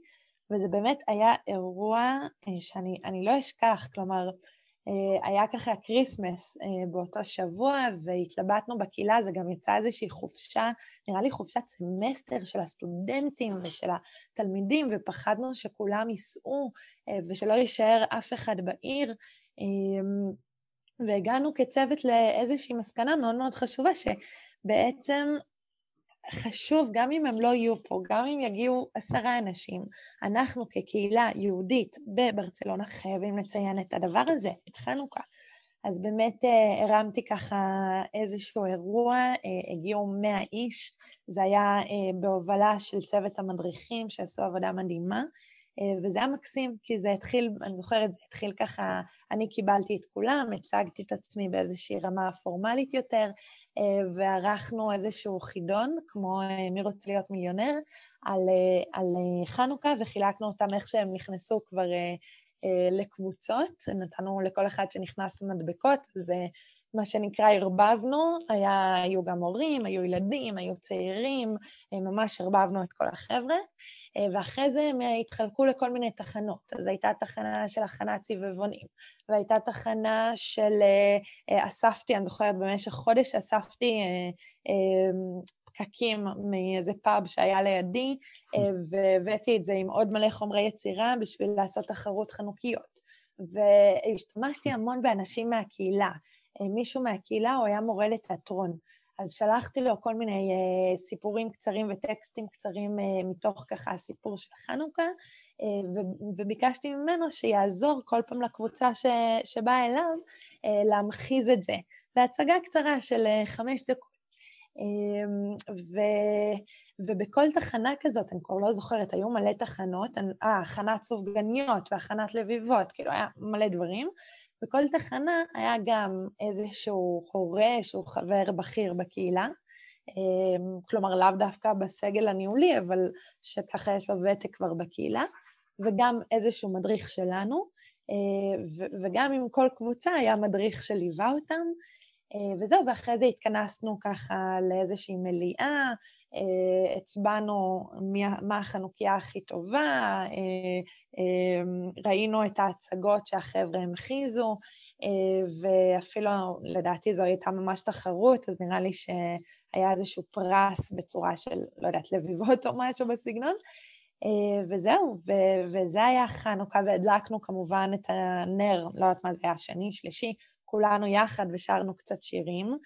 וזה באמת היה אירוע אה, שאני לא אשכח, כלומר, אה, היה ככה כריסמס אה, באותו שבוע והתלבטנו בקהילה, זה גם יצא איזושהי חופשה, נראה לי חופשת סמסטר של הסטודנטים ושל התלמידים, ופחדנו שכולם ייסעו ושלא יישאר אף אחד בעיר. והגענו כצוות לאיזושהי מסקנה מאוד מאוד חשובה, שבעצם חשוב, גם אם הם לא יהיו פה, גם אם יגיעו עשרה אנשים, אנחנו כקהילה יהודית בברצלונה חייבים לציין את הדבר הזה, את חנוכה. אז באמת אה, הרמתי ככה איזשהו אירוע, אה, הגיעו מאה איש, זה היה אה, בהובלה של צוות המדריכים שעשו עבודה מדהימה, וזה היה מקסים, כי זה התחיל, אני זוכרת, זה התחיל ככה, אני קיבלתי את כולם, הצגתי את עצמי באיזושהי רמה פורמלית יותר, אה, וערכנו איזשהו חידון, כמו אה, מי רוצה להיות מיליונר, על, אה, על חנוכה, וחילקנו אותם איך שהם נכנסו כבר לקבוצות, נתנו לכל אחד שנכנס במדבקות, זה מה שנקרא ערבבנו, היה, היו גם הורים, היו ילדים, היו צעירים, ממש ערבבנו את כל החבר'ה. אה, ואחרי זה הם התחלקו לכל מיני תחנות. אז הייתה תחנה של הכנת סביבונים, והייתה תחנה של אה, אה, אספתי, אני זוכרת במשך חודש אספתי פקקים מאיזה פאב שהיה לידי, והבאתי את זה עם עוד מלא חומרי יצירה בשביל לעשות תחרות חנוכיות. והשתמשתי המון באנשים מהקהילה. מישהו מהקהילה, הוא היה מורה לתיאטרון. אז שלחתי לו כל מיני uh, סיפורים קצרים וטקסטים קצרים uh, מתוך ככה הסיפור של חנוכה, uh, וביקשתי ממנו שיעזור כל פעם לקבוצה ש, שבאה אליו uh, להמחיז את זה. בהצגה קצרה של uh, חמש דקות. Um, ו... ובכל תחנה כזאת, אני כבר לא זוכרת, היו מלא תחנות, אה, הכנת סופגניות והכנת לביבות, כאילו היה מלא דברים, בכל תחנה היה גם איזשהו הורה שהוא חבר בכיר בקהילה, אמ, כלומר לאו דווקא בסגל הניהולי, אבל שככה יש לו ותק כבר בקהילה, וגם איזשהו מדריך שלנו, אה, וגם עם כל קבוצה היה מדריך שליווה אותם, אה, וזהו, ואחרי זה התכנסנו ככה לאיזושהי מליאה, אה, הצבענו מה החנוכיה הכי טובה, אה, אה, ראינו את ההצגות שהחבר'ה המחיזו, ואפילו לדעתי זו הייתה ממש תחרות, אז נראה לי שהיה איזשהו פרס בצורה של, לא יודעת, לביבות או משהו בסגנון. וזהו, ו- וזה היה חנוכה, והדלקנו כמובן את הנר, לא יודעת מה זה היה, שני, שלישי, כולנו יחד ושרנו קצת שירים.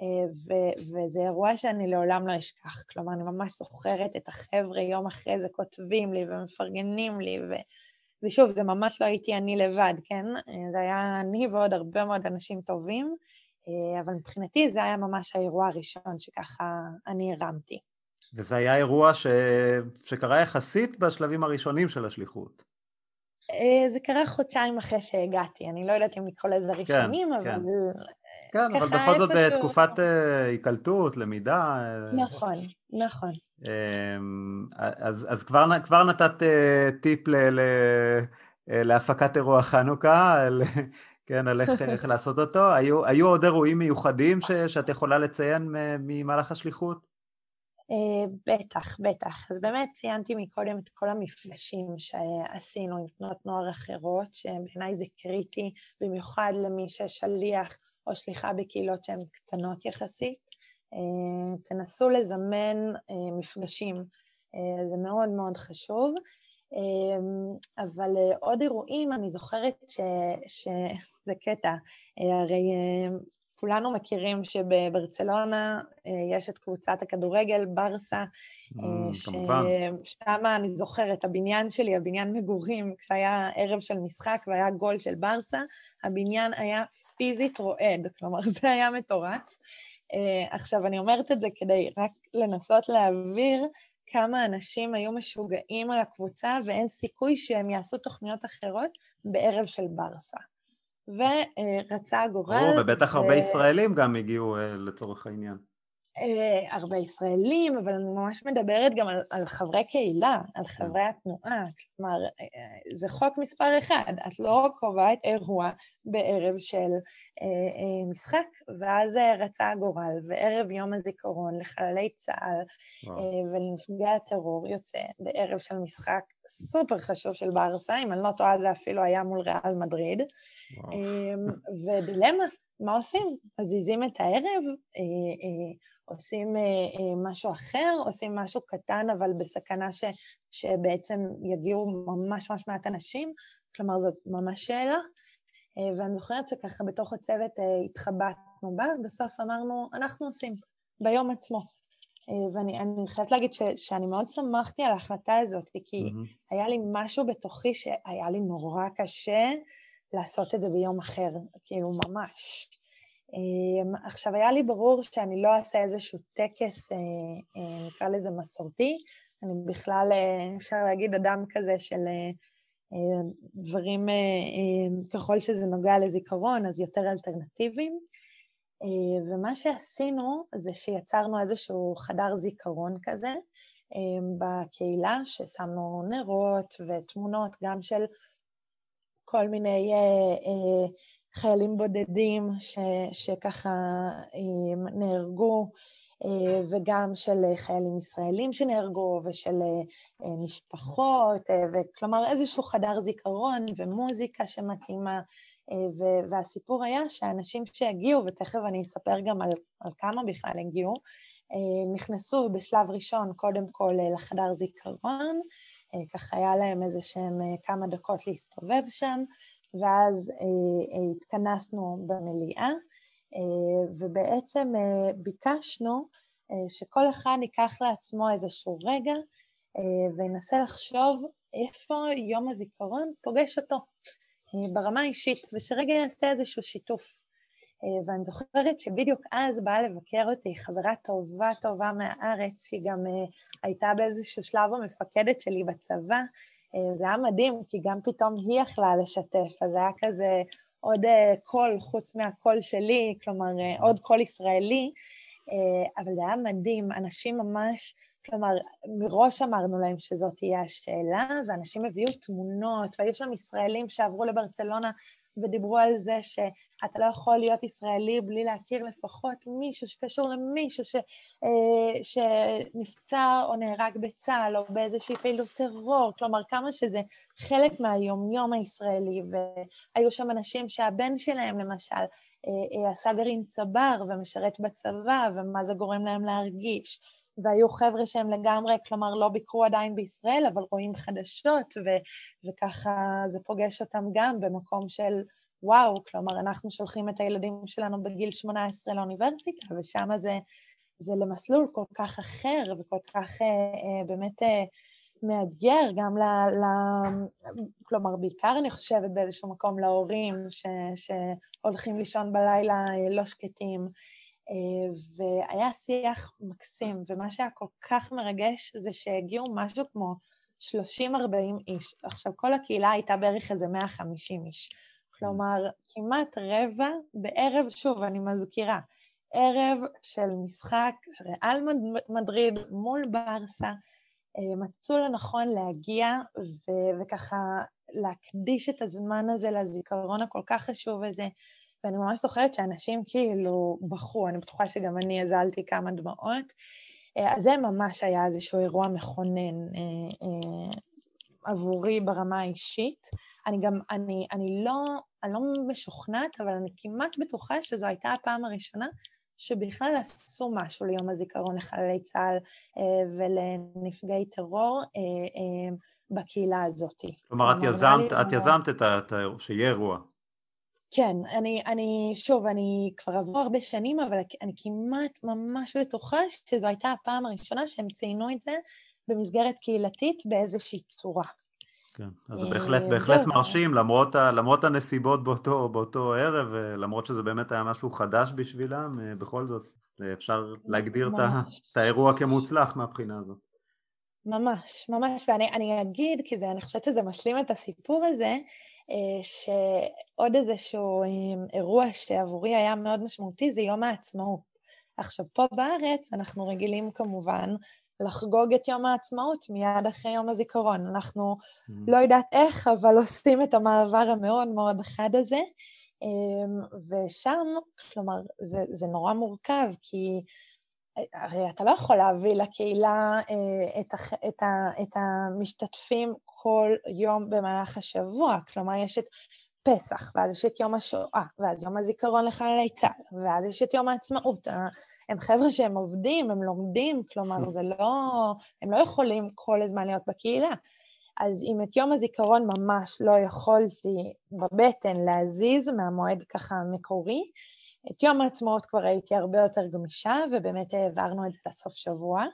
אה, ו- וזה אירוע שאני לעולם לא אשכח. כלומר, אני ממש זוכרת את החבר'ה יום אחרי זה כותבים לי ומפרגנים לי, ו- ושוב, זה ממש לא הייתי אני לבד, כן? אה, זה היה אני ועוד הרבה מאוד אנשים טובים, אה, אבל מבחינתי זה היה ממש האירוע הראשון שככה אני הרמתי. וזה היה אירוע ש... שקרה יחסית בשלבים הראשונים של השליחות. זה קרה חודשיים אחרי שהגעתי, אני לא יודעת אם לקרוא לזה כן, ראשונים, כן, אבל כן. כן, אבל בכל זאת בתקופת אה, היקלטות, למידה. אה, נכון, נכון. אמ, אז, אז כבר, כבר נתת אה, טיפ ל, ל, להפקת אירוע חנוכה, על, כן, על איך, איך לעשות אותו. היו, היו עוד אירועים מיוחדים ש, שאת יכולה לציין ממהלך השליחות? בטח, בטח. אז באמת ציינתי מקודם את כל המפגשים שעשינו עם תנועות נוער אחרות, שבעיניי זה קריטי, במיוחד למי ששליח או שליחה בקהילות שהן קטנות יחסית. Uh, תנסו לזמן uh, מפגשים, uh, זה מאוד מאוד חשוב. אבל אה, עוד אירועים, אני זוכרת ש... שזה קטע, אה, הרי אה, כולנו מכירים שבברצלונה יש את קבוצת הכדורגל, ברסה, mm, ששם אני זוכרת, הבניין שלי, הבניין מגורים, כשהיה ערב של משחק והיה גול של ברסה, הבניין היה פיזית רועד, כלומר זה היה מטורף. עכשיו, אני אומרת את זה כדי רק לנסות להעביר כמה אנשים היו משוגעים על הקבוצה ואין סיכוי שהם יעשו תוכניות אחרות בערב של ברסה. ורצה הגורל... ברור, ובטח ו... הרבה ישראלים גם הגיעו אה, לצורך העניין. אה, הרבה ישראלים, אבל אני ממש מדברת גם על, על חברי קהילה, על כן. חברי התנועה. כלומר, אה, זה חוק מספר אחד, את לא קובעת אירוע בערב של אה, אה, משחק, ואז רצה הגורל, וערב יום הזיכרון לחללי צה"ל אה, ולנפגעי הטרור יוצא בערב של משחק סופר חשוב של ברסה, אם אני לא טועה זה אפילו היה מול ריאל מדריד, אה, ודילמה, מה עושים? מזיזים את הערב, אה, אה, עושים אה, משהו אחר, עושים משהו קטן אבל בסכנה ש, שבעצם יגיעו ממש ממש מעט אנשים, כלומר זאת ממש שאלה. ואני זוכרת שככה בתוך הצוות התחבטנו בה, בסוף אמרנו, אנחנו עושים, ביום עצמו. אה, ואני חייבת להגיד ש, שאני מאוד שמחתי על ההחלטה הזאת, כי mm-hmm. היה לי משהו בתוכי שהיה לי נורא קשה לעשות את זה ביום אחר, כאילו ממש. אמ, עכשיו, היה לי ברור שאני לא אעשה איזשהו טקס, אה, אה, נקרא לזה מסורתי, אני בכלל, אפשר להגיד, אדם כזה של דברים, ככל שזה נוגע לזיכרון, אז יותר אלטרנטיביים. ומה שעשינו זה שיצרנו איזשהו חדר זיכרון כזה בקהילה, ששמנו נרות ותמונות גם של כל מיני חיילים בודדים ש, שככה אה, נהרגו, אה, וגם של חיילים ישראלים שנהרגו, ושל אה, משפחות, וכלומר איזשהו חדר זיכרון ומוזיקה שמתאימה. והסיפור היה שאנשים שהגיעו, ותכף אני אספר גם על, על כמה בכלל הגיעו, נכנסו בשלב ראשון קודם כל לחדר זיכרון, ככה היה להם איזה שהם כמה דקות להסתובב שם, ואז אה, אה, התכנסנו במליאה, אה, ובעצם אה, ביקשנו אה, שכל אחד ייקח לעצמו איזשהו רגע אה, וינסה לחשוב איפה יום הזיכרון פוגש אותו. אה, ברמה האישית, ושרגע יעשה איזשהו שיתוף. אה, ואני זוכרת שבדיוק אז באה לבקר אותי חברה טובה טובה מהארץ, שהיא גם אה, הייתה באיזשהו שלב המפקדת שלי בצבא, אה, זה היה מדהים, כי גם פתאום היא יכלה לשתף, אז היה כזה עוד אה, קול חוץ מהקול שלי, כלומר אה, עוד קול ישראלי, אבל זה היה מדהים, אנשים ממש, כלומר, מראש אמרנו להם שזאת תהיה השאלה, ואנשים הביאו תמונות, והיו שם ישראלים שעברו לברצלונה ודיברו על זה שאתה לא יכול להיות ישראלי בלי להכיר לפחות מישהו שקשור למישהו ש, אה, שנפצע או נהרג בצה"ל או באיזושהי פעילות טרור, כלומר כמה שזה חלק מהיומיום הישראלי, והיו שם אנשים שהבן שלהם למשל אה, אה, עשה גרעין צבר ומשרת בצבא ומה זה גורם להם להרגיש. והיו חבר'ה שהם לגמרי, כלומר לא ביקרו עדיין בישראל, אבל רואים חדשות, ו- וככה זה פוגש אותם גם במקום של וואו, כלומר אנחנו שולחים את הילדים שלנו בגיל 18 לאוניברסיטה, ושם זה, זה למסלול כל כך אחר וכל כך אה, אה, באמת אה, מאתגר, גם ל, ל... כלומר, בעיקר אני חושבת באיזשהו מקום להורים ש, שהולכים לישון בלילה אה, לא שקטים. אה, והיה שיח מקסים, ומה שהיה כל כך מרגש זה שהגיעו משהו כמו 30-40 איש. עכשיו, כל הקהילה הייתה בערך איזה 150 איש. כלומר, כמעט רבע בערב, שוב, אני מזכירה, ערב של משחק ריאל מדריד מול ברסה, אה, מצאו לנכון להגיע ו- וככה להקדיש את הזמן הזה לזיכרון הכל כך חשוב הזה, ואני ממש זוכרת שאנשים כאילו בכו, אני בטוחה שגם אני הזלתי כמה דמעות. אז זה ממש היה איזשהו אירוע מכונן עבורי ברמה האישית. אני גם, אני, אני, לא, אני לא משוכנעת, אבל אני כמעט בטוחה שזו הייתה הפעם הראשונה שבכלל עשו משהו ליום הזיכרון לחללי צה"ל אה, ולנפגעי טרור אה, אה, בקהילה הזאת. כלומר, את יזמת, את יזמת את ה... שיהיה אירוע. כן, אני, אני, שוב, אני כבר עברו הרבה שנים, אבל אני כמעט ממש בטוחה שזו הייתה הפעם הראשונה שהם ציינו את זה במסגרת קהילתית באיזושהי צורה. כן, אז זה בהחלט, בהחלט מרשים, למרות, ה, למרות הנסיבות באותו, באותו ערב, למרות שזה באמת היה משהו חדש בשבילם, אה, בכל זאת אפשר להגדיר ממש. את האירוע כמוצלח מהבחינה הזאת. ממש, ממש, ואני אגיד, כי זה, אני חושבת שזה משלים את הסיפור הזה, אה, שעוד איזשהו אה, אירוע שעבורי היה מאוד משמעותי זה יום העצמאות. עכשיו, פה בארץ אנחנו רגילים כמובן לחגוג את יום העצמאות מיד אחרי יום הזיכרון. אנחנו mm. לא יודעת איך, אבל עושים את המעבר המאוד מאוד חד הזה. אמ, ושם, כלומר, זה, זה נורא מורכב, כי הרי אתה לא יכול להביא לקהילה אה, את, הח, את, ה, את המשתתפים כל יום במהלך השבוע. כלומר, יש את פסח, ואז יש את יום השואה, ואז יום הזיכרון לחללי צה"ל, ואז יש את יום העצמאות. הם חבר'ה שהם עובדים, הם לומדים, כלומר, זה לא... הם לא יכולים כל הזמן להיות בקהילה. אז אם את יום הזיכרון ממש לא יכולתי בבטן להזיז מהמועד ככה המקורי, את יום העצמאות כבר הייתי הרבה יותר גמישה, ובאמת העברנו את זה לסוף שבוע.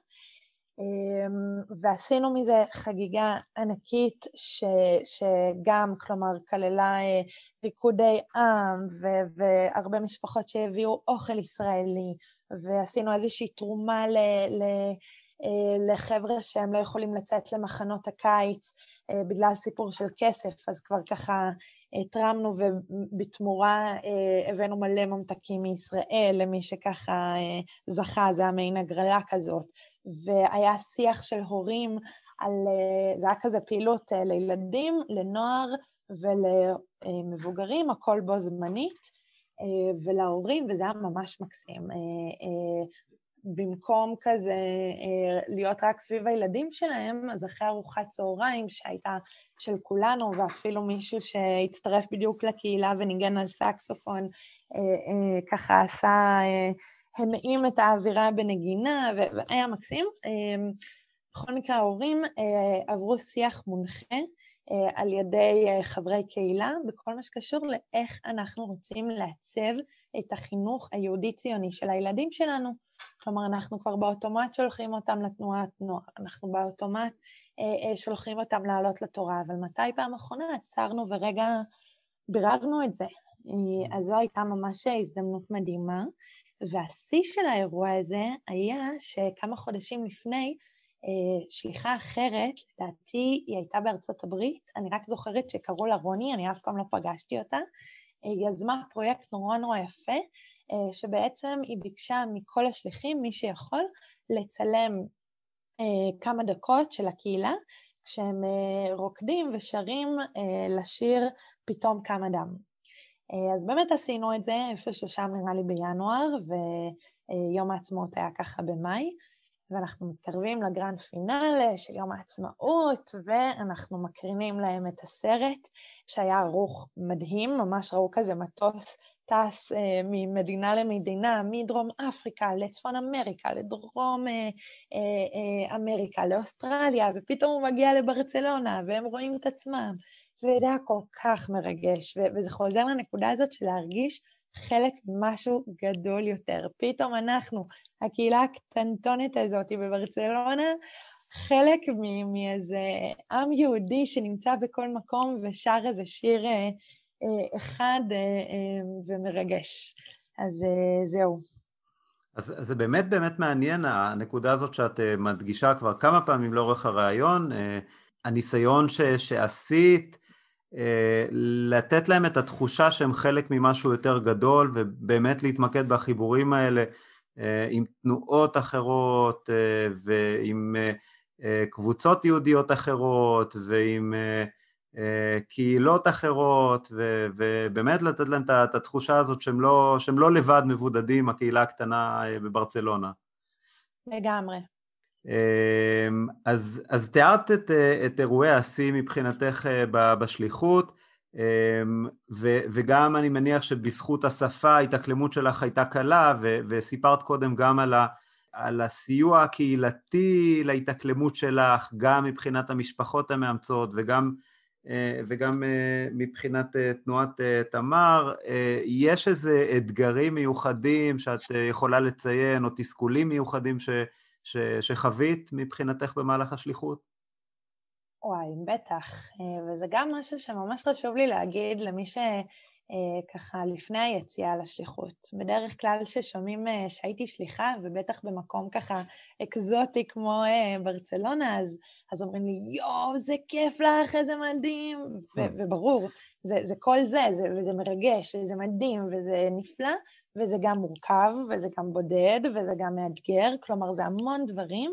אמ, ועשינו מזה חגיגה ענקית ש, שגם, כלומר, כללה אה, ריקודי עם ו- והרבה משפחות שהביאו אוכל ישראלי, ועשינו איזושהי תרומה ל... ל- אה, לחבר'ה שהם לא יכולים לצאת למחנות הקיץ אה, בגלל סיפור של כסף, אז כבר ככה התרמנו ובתמורה הבאנו מלא ממתקים מישראל למי שככה זכה, זה היה מעין הגרלה כזאת. והיה שיח של הורים על, אה, זה היה כזה פעילות אה, לילדים, לנוער ולמבוגרים, הכל בו זמנית, אה, ולהורים, וזה היה ממש מקסים. במקום כזה להיות רק סביב הילדים שלהם, אז אחרי ארוחת צהריים שהייתה של כולנו, ואפילו מישהו שהצטרף בדיוק לקהילה וניגן על סקסופון, ככה עשה הנעים את האווירה בנגינה, והיה מקסים. בכל מקרה, ההורים אה, עברו שיח מונחה אה, על ידי אה, חברי קהילה בכל מה שקשור לאיך אנחנו רוצים לעצב את החינוך היהודי-ציוני של הילדים שלנו. כלומר, אנחנו כבר באוטומט שולחים אותם לתנועת נוער, אנחנו באוטומט שולחים אותם לעלות לתורה, אבל מתי פעם אחרונה עצרנו ורגע ביררנו את זה? אז זו הייתה ממש הזדמנות מדהימה. והשיא של האירוע הזה היה שכמה חודשים לפני, אה, שליחה אחרת, לדעתי היא הייתה בארצות הברית, אני רק זוכרת שקראו לה רוני, אני אף פעם לא פגשתי אותה, היא יזמה פרויקט נורא נורא יפה, אה, שבעצם היא ביקשה מכל השליחים, מי שיכול, לצלם אה, כמה דקות של הקהילה, כשהם רוקדים ושרים לשיר פתאום קם אדם. אה, אז באמת עשינו את זה איפשהו שם נראה לי בינואר, ויום העצמאות היה ככה במאי, ואנחנו מתקרבים לגרנד פינאלה של יום העצמאות, ואנחנו מקרינים להם את הסרט, שהיה ערוך מדהים, ממש ראו כזה מטוס טס אה, ממדינה למדינה, מדרום אפריקה לצפון אמריקה, לדרום אה, אה, אה, אמריקה, לאוסטרליה, ופתאום הוא מגיע לברצלונה, והם רואים את עצמם. וזה היה כל כך מרגש, וזה חוזר לנקודה הזאת של להרגיש חלק ממשהו גדול יותר. פתאום אנחנו, הקהילה הקטנטונת הזאת בברצלונה, חלק מאיזה עם יהודי שנמצא בכל מקום ושר איזה שיר אה, אה, אחד אה, ומרגש. אז זהו. אז זה באמת באמת מעניין הנקודה הזאת שאת מדגישה כבר כמה פעמים לאורך הראיון, הניסיון ש, שעשית אה, לתת להם את התחושה שהם חלק ממשהו יותר גדול ובאמת להתמקד בחיבורים האלה אה, עם תנועות אחרות אה, ועם קבוצות יהודיות אחרות ועם קהילות אחרות ובאמת לתת להם את התחושה הזאת שהם לא, שהם לא לבד מבודדים, הקהילה הקטנה בברצלונה. לגמרי, אז, אז תיארת את, את אירועי השיא מבחינתך בשליחות, ו, וגם אני מניח שבזכות השפה ההתאקלמות שלך הייתה קלה, ו, וסיפרת קודם גם על, ה, על הסיוע הקהילתי להתאקלמות שלך, גם מבחינת המשפחות המאמצות וגם אה, וגם אה, מבחינת אה, תנועת תמר, יש איזה אתגרים מיוחדים שאת יכולה לציין, או תסכולים מיוחדים ש, ש, שחווית מבחינתך במהלך השליחות? וואי, בטח, וזה גם משהו שממש חשוב לי להגיד למי ש... אה, לפני היציאה לשליחות. בדרך כלל כששומעים אה, שהייתי שליחה, ובטח במקום ככה אקזוטי כמו אה, ברצלונה, אז, אז אומרים לי, יואו, זה כיף לך, איזה מדהים, ו- כן. וברור, זה, זה כל זה, זה, וזה מרגש, וזה מדהים, וזה נפלא, וזה גם מורכב, וזה גם בודד, וזה גם מאתגר, כלומר זה המון דברים,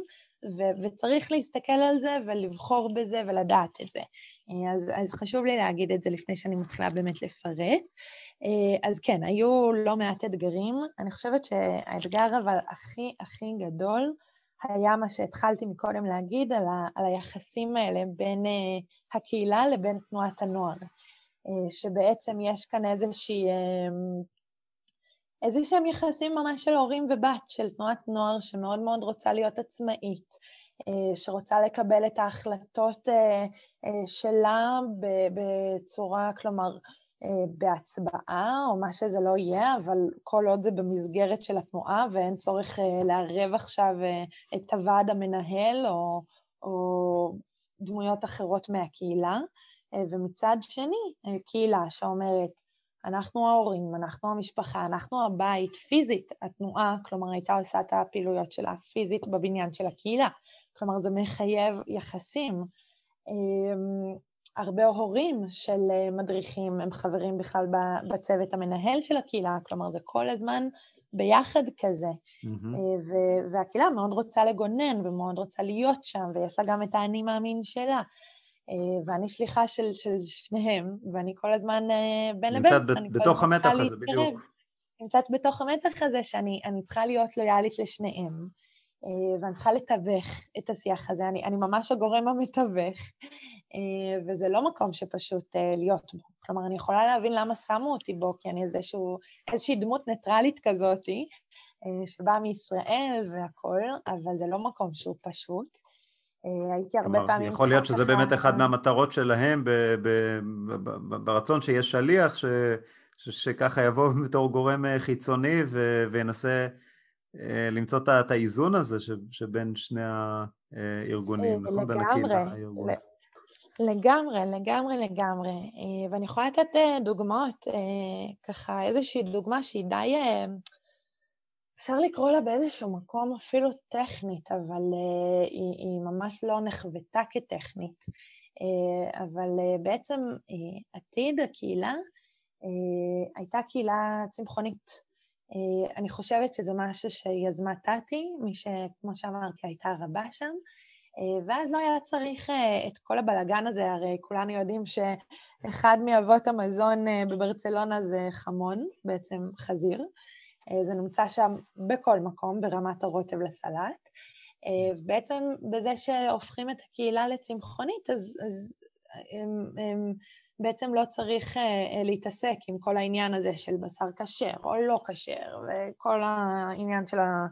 ו- וצריך להסתכל על זה ולבחור בזה ולדעת את זה. אז, אז חשוב לי להגיד את זה לפני שאני מתחילה באמת לפרט. אז כן, היו לא מעט אתגרים. אני חושבת שהאתגר אבל הכי הכי גדול היה מה שהתחלתי מקודם להגיד על, ה- על היחסים האלה בין הקהילה לבין תנועת הנוער. שבעצם יש כאן איזושהי איזה שהם יחסים ממש של הורים ובת, של תנועת נוער שמאוד מאוד רוצה להיות עצמאית, אה, שרוצה לקבל את ההחלטות אה, אה, שלה בצורה, כלומר, בהצבעה או מה שזה לא יהיה, אבל כל עוד זה במסגרת של התנועה ואין צורך לערב עכשיו את הוועד המנהל או, או דמויות אחרות מהקהילה. ומצד שני, קהילה שאומרת, אנחנו ההורים, אנחנו המשפחה, אנחנו הבית, פיזית, התנועה, כלומר הייתה עושה את הפעילויות שלה פיזית בבניין של הקהילה. כלומר זה מחייב יחסים. אמ, הרבה הורים של אה, מדריכים הם חברים בכלל בצוות המנהל של הקהילה, כלומר זה כל הזמן ביחד כזה. Mm-hmm. והקהילה מאוד רוצה לגונן ומאוד רוצה להיות שם, ויש לה גם את האני מאמין שלה. אה, ואני שליחה של, של שניהם, ואני כל הזמן אה, בין לבין. נמצאת בתוך המתח הזה, בדיוק. נמצאת בתוך המתח הזה שאני צריכה להיות לויאלית לשניהם, אה, ואני צריכה לתווך את השיח הזה. אני, אני ממש הגורם המתווך, וזה לא מקום שפשוט להיות בו. כלומר, אני יכולה להבין למה שמו אותי בו, כי אני איזשהו, איזושהי דמות ניטרלית כזאתי, שבאה מישראל והכול, אבל זה לא מקום שהוא פשוט. אה, הייתי הרבה כלומר, פעמים... יכול להיות שזה באמת אחד מהמטרות שלהם ב, ב, ב, ב, ברצון שיהיה שליח, ש, ש, שככה יבוא בתור גורם אה, חיצוני ו, וינסה אה, למצוא את האיזון הזה ש, שבין שני הארגונים, נכון? לגמרי. לגמרי, לגמרי, לגמרי. ואני יכולה לתת דוגמאות, ככה איזושהי דוגמה שהיא די... אפשר לקרוא לה באיזשהו מקום אפילו טכנית, אבל uh, היא, היא ממש לא נחוותה כטכנית. Uh, אבל uh, בעצם uh, עתיד הקהילה uh, הייתה קהילה צמחונית. Uh, אני חושבת שזה משהו שיזמה טאטי, מי שכמו שאמרתי הייתה רבה שם, ואז לא היה צריך את כל הבלגן הזה, הרי כולנו יודעים שאחד מאבות המזון בברצלונה זה חמון, בעצם חזיר. אה, זה נמצא שם בכל מקום, ברמת הרוטב לסלט. אה, בעצם בזה שהופכים את הקהילה לצמחונית, אז, אז הם, הם בעצם לא צריך אה, להתעסק עם כל העניין הזה של בשר כשר או לא כשר, וכל העניין של ה...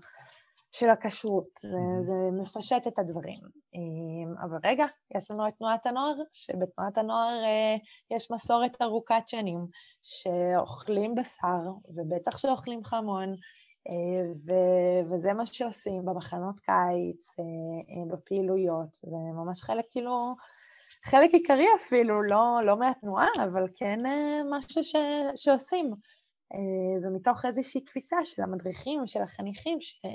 של הכשרות, זה, זה מפשט את הדברים. אמ, אבל רגע, יש לנו את תנועת הנוער, שבתנועת הנוער אה, יש מסורת ארוכת שנים, שאוכלים בשר, ובטח שאוכלים חמון, אה, ו- וזה מה שעושים במחנות קיץ, אה, בפעילויות, זה ממש חלק כאילו, חלק עיקרי אפילו, לא, לא מהתנועה, אבל כן משהו ש- שעושים. ומתוך איזושהי תפיסה של המדריכים ושל החניכים, ש-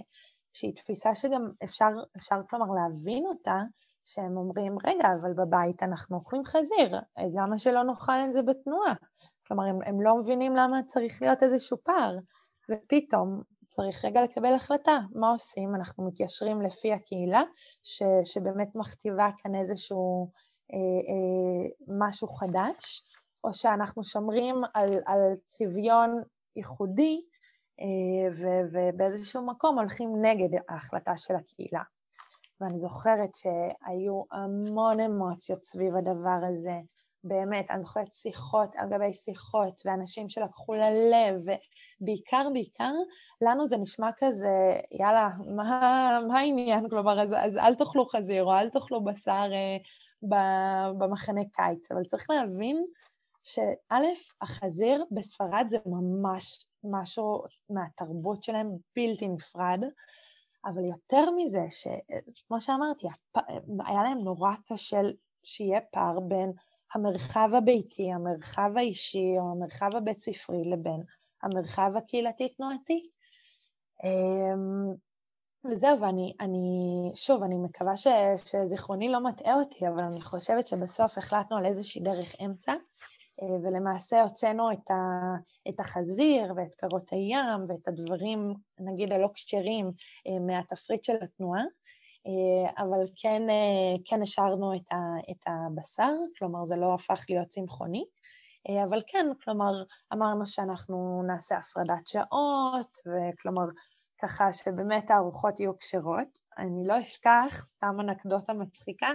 שהיא תפיסה שגם אפשר, אפשר כלומר להבין אותה, שהם אומרים, רגע, אבל בבית אנחנו אוכלים חזיר, למה שלא נאכל את זה בתנועה? כלומר, הם, הם לא מבינים למה צריך להיות איזשהו פער, ופתאום צריך רגע לקבל החלטה, מה עושים? אנחנו מתיישרים לפי הקהילה, ש, שבאמת מכתיבה כאן איזשהו אה, אה, משהו חדש, או שאנחנו שומרים על, על צביון ייחודי, אה, ובאיזשהו מקום הולכים נגד ההחלטה של הקהילה. ואני זוכרת שהיו המון אמוציות סביב הדבר הזה. באמת, אני זוכרת שיחות על גבי שיחות, ואנשים שלקחו ללב, ובעיקר, בעיקר, לנו זה נשמע כזה, יאללה, מה, מה העניין? כלומר, אז, אז אל תאכלו חזיר, או אל תאכלו בשר אה, במחנה קיץ, אבל צריך להבין שא', החזיר בספרד זה ממש משהו מהתרבות שלהם בלתי נפרד, אבל יותר מזה, שכמו שאמרתי, היה להם נורא קשה שיהיה פער בין המרחב הביתי, המרחב האישי או המרחב הבית ספרי לבין המרחב הקהילתי-תנועתי. אמ, וזהו, ואני, אני, שוב, אני מקווה ש, שזיכרוני לא מטעה אותי, אבל אני חושבת שבסוף החלטנו על איזושהי דרך אמצע, ולמעשה הוצאנו את, ה, את החזיר ואת פירות הים ואת הדברים, נגיד הלא כשרים, אה, מהתפריט של התנועה, אה, אבל כן, כן השארנו את, ה, את הבשר, כלומר זה לא הפך להיות צמחוני, אבל כן, כלומר אמרנו שאנחנו נעשה הפרדת שעות, וכלומר ככה שבאמת הארוחות יהיו כשרות. אני לא אשכח, סתם אנקדוטה מצחיקה,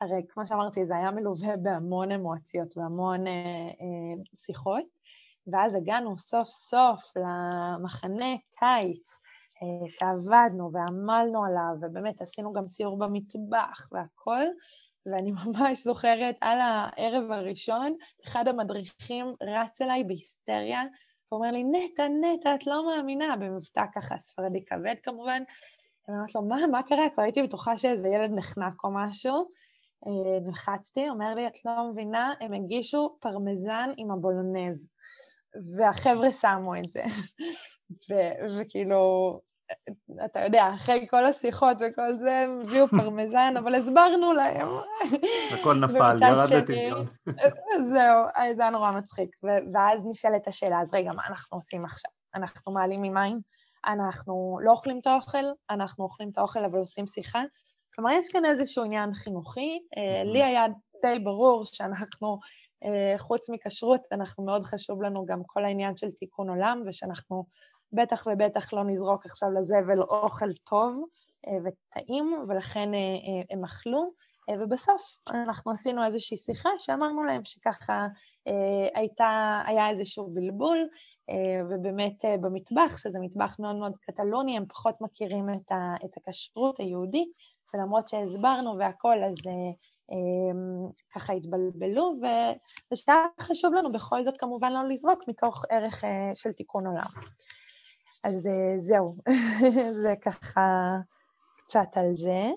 הרי כמו שאמרתי, זה היה מלווה בהמון אמוציות והמון אה, אה, שיחות, ואז הגענו סוף סוף למחנה קיץ, אה, שעבדנו ועמלנו עליו, ובאמת עשינו גם סיור במטבח והכל, ואני ממש זוכרת על הערב הראשון, אחד המדריכים רץ אליי בהיסטריה, ואומר לי, נטע, נטע, את לא מאמינה, במבטא ככה ספרדי כבד כמובן. אני אומרת לו, מה, מה קרה? כבר הייתי בטוחה שאיזה ילד נחנק או משהו. אה, נלחצתי, אומר לי, את לא מבינה, הם הגישו פרמזן עם הבולונז, והחבר'ה שמו את זה. וכאילו, אתה יודע, אחרי כל השיחות וכל זה, הם הביאו פרמזן, אבל הסברנו להם. הכל נפל, ירד לטמיון. זהו, זה היה נורא מצחיק. ואז נשאלת השאלה, אז רגע, מה אנחנו עושים עכשיו? אנחנו מעלים ממים? אנחנו לא אוכלים את האוכל? אנחנו אוכלים את האוכל אבל עושים שיחה? כלומר, יש כאן איזשהו עניין חינוכי. אה, לי היה די ברור שאנחנו, אה, חוץ מכשרות, אנחנו מאוד חשוב לנו גם כל העניין של תיקון עולם, ושאנחנו בטח ובטח לא נזרוק עכשיו לזבל אוכל טוב אה, וטעים, ולכן הם אכלו. ובסוף אנחנו עשינו איזושהי שיחה שאמרנו להם שככה הייתה, היה איזשהו בלבול, ובאמת במטבח, שזה מטבח מאוד מאוד קטלוני, הם פחות מכירים את הכשרות היהודית, ולמרות שהסברנו והכל, אז אה, ככה התבלבלו, ושהיה חשוב לנו בכל זאת כמובן לא לזרוק מתוך ערך אה, של תיקון עולם. אז אה, זהו, זה ככה קצת על זה.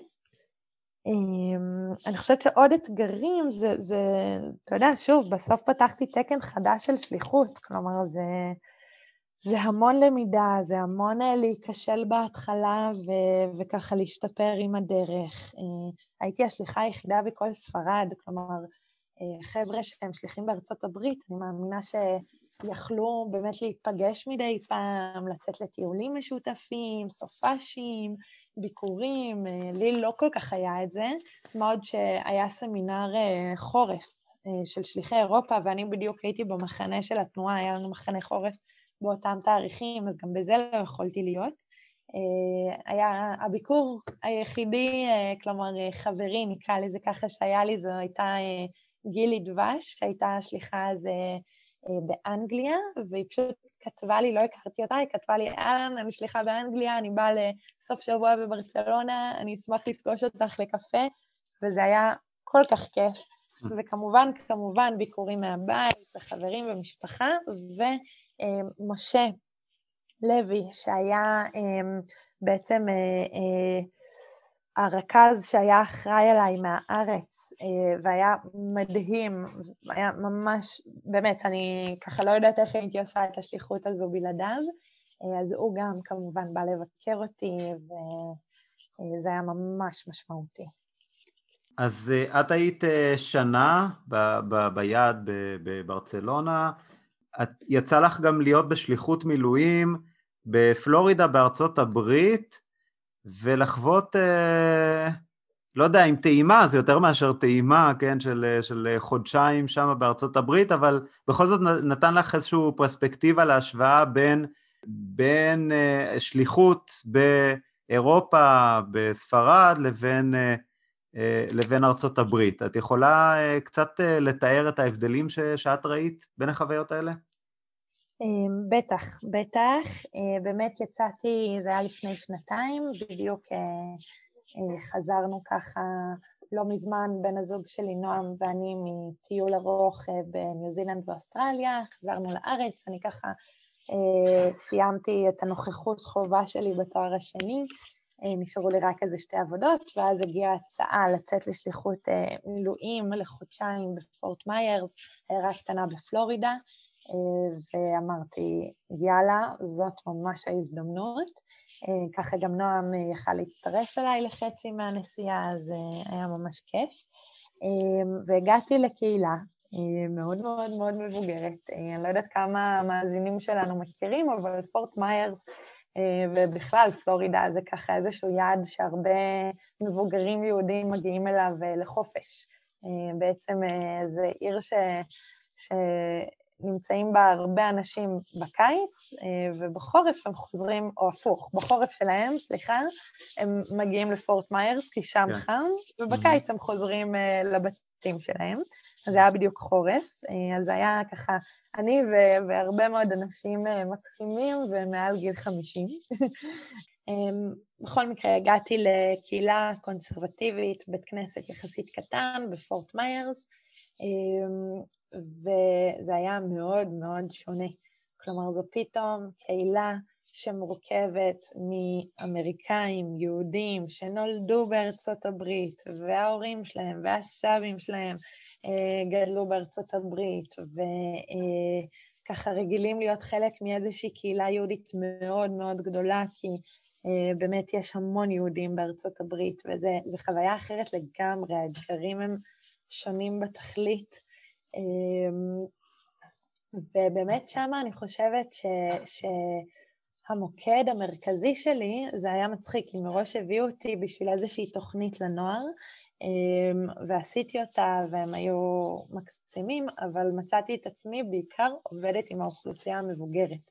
אני חושבת שעוד אתגרים זה, זה, אתה יודע, שוב, בסוף פתחתי תקן חדש של שליחות, כלומר זה, זה המון למידה, זה המון אה, להיכשל בהתחלה ו- וככה להשתפר עם הדרך. אה, הייתי השליחה היחידה בכל ספרד, כלומר, חבר'ה שהם שליחים בארצות הברית, אני מאמינה שיכלו באמת להיפגש מדי פעם, לצאת לטיולים משותפים, סופאשים, ביקורים, לי לא כל כך היה את זה, מה עוד שהיה סמינר חורף של שליחי אירופה, ואני בדיוק הייתי במחנה של התנועה, היה לנו מחנה חורף באותם תאריכים, אז גם בזה לא יכולתי להיות. אה, היה הביקור היחידי, אה, כלומר אה, חברי, נקרא לזה ככה, שהיה לי, זו הייתה גילי דבש, שהייתה שליחה אז באנגליה, והיא פשוט כתבה לי, לא הכרתי אותה, היא כתבה לי, אהלן, אני שליחה באנגליה, אני באה לסוף שבוע בברצלונה, אני אשמח לפגוש אותך לקפה, וזה היה כל כך כיף. וכמובן, כמובן, ביקורים מהבית, וחברים ומשפחה, ו... אמ, משה לוי, שהיה בעצם אה, אה, הרכז שהיה אחראי עליי מהארץ, אה, והיה מדהים, היה ממש, באמת, אני ככה לא יודעת איך הייתי עושה את השליחות הזו בלעדיו, אז הוא גם כמובן בא לבקר אותי, וזה היה ממש משמעותי. אז את היית שנה ב- ב- ביעד בברצלונה, את, יצא לך גם להיות בשליחות מילואים בפלורידה בארצות הברית, ולחוות, אה, לא יודע אם טעימה, זה יותר מאשר טעימה, כן, של, של חודשיים שם בארצות הברית, אבל בכל זאת נתן לך איזושהי פרספקטיבה להשוואה בין, בין אה, שליחות אירופה בספרד לבין, לבין ארצות הברית. את יכולה קצת לתאר את ההבדלים ש, שאת ראית בין החוויות האלה? אמ, בטח, בטח. באמת יצאתי, זה היה לפני שנתיים, בדיוק חזרנו ככה לא מזמן בן הזוג שלי, נועם, ואני מטיול ארוך אה, בניו זילנד ואוסטרליה, חזרנו לארץ, אני ככה אה, סיימתי את הנוכחות חובה שלי בתואר השני, אה, נשארו לי רק איזה שתי עבודות, ואז הגיעה הצעה לצאת לשליחות אה, מילואים לחודשיים בפורט מיירס, עיירה קטנה בפלורידה, אה, ואמרתי, יאללה, זאת ממש ההזדמנות. אה, ככה גם נועם אה, יכל להצטרף אליי לחצי מהנסיעה, אז אה, היה ממש כיף. והגעתי לקהילה מאוד מאוד מאוד מבוגרת. אני לא יודעת כמה המאזינים שלנו מכירים, אבל פורט מיירס ובכלל פלורידה זה ככה איזשהו יעד שהרבה מבוגרים יהודים מגיעים אליו לחופש. בעצם זו עיר ש... ש... נמצאים בה הרבה אנשים בקיץ, אה, ובחורף הם חוזרים, או הפוך, בחורף שלהם, סליחה, הם מגיעים לפורט מיירס, כי שם כן. חם, ובקיץ הם חוזרים אה, לבתים שלהם. אז זה היה בדיוק חורף, אה, אז זה היה ככה, אני והרבה מאוד אנשים מקסימים ומעל גיל 50. בכל מקרה, הגעתי לקהילה קונסרבטיבית, בית כנסת יחסית קטן בפורט מיירס, וזה היה מאוד מאוד שונה. כלומר, זו פתאום קהילה שמורכבת מאמריקאים, יהודים, שנולדו בארצות הברית, וההורים שלהם והסבים שלהם אה, גדלו בארצות הברית, וככה רגילים להיות חלק מאיזושהי קהילה יהודית מאוד מאוד גדולה, כי אה, באמת יש המון יהודים בארצות הברית, וזו חוויה אחרת לגמרי, האתגרים הם שונים בתכלית. אמ, ובאמת שמה אני חושבת ש, שהמוקד המרכזי שלי, זה היה מצחיק, כי מראש הביאו אותי בשביל איזושהי תוכנית לנוער, אמ, ועשיתי אותה והם היו מקסימים, אבל מצאתי את עצמי בעיקר עובדת עם האוכלוסייה המבוגרת,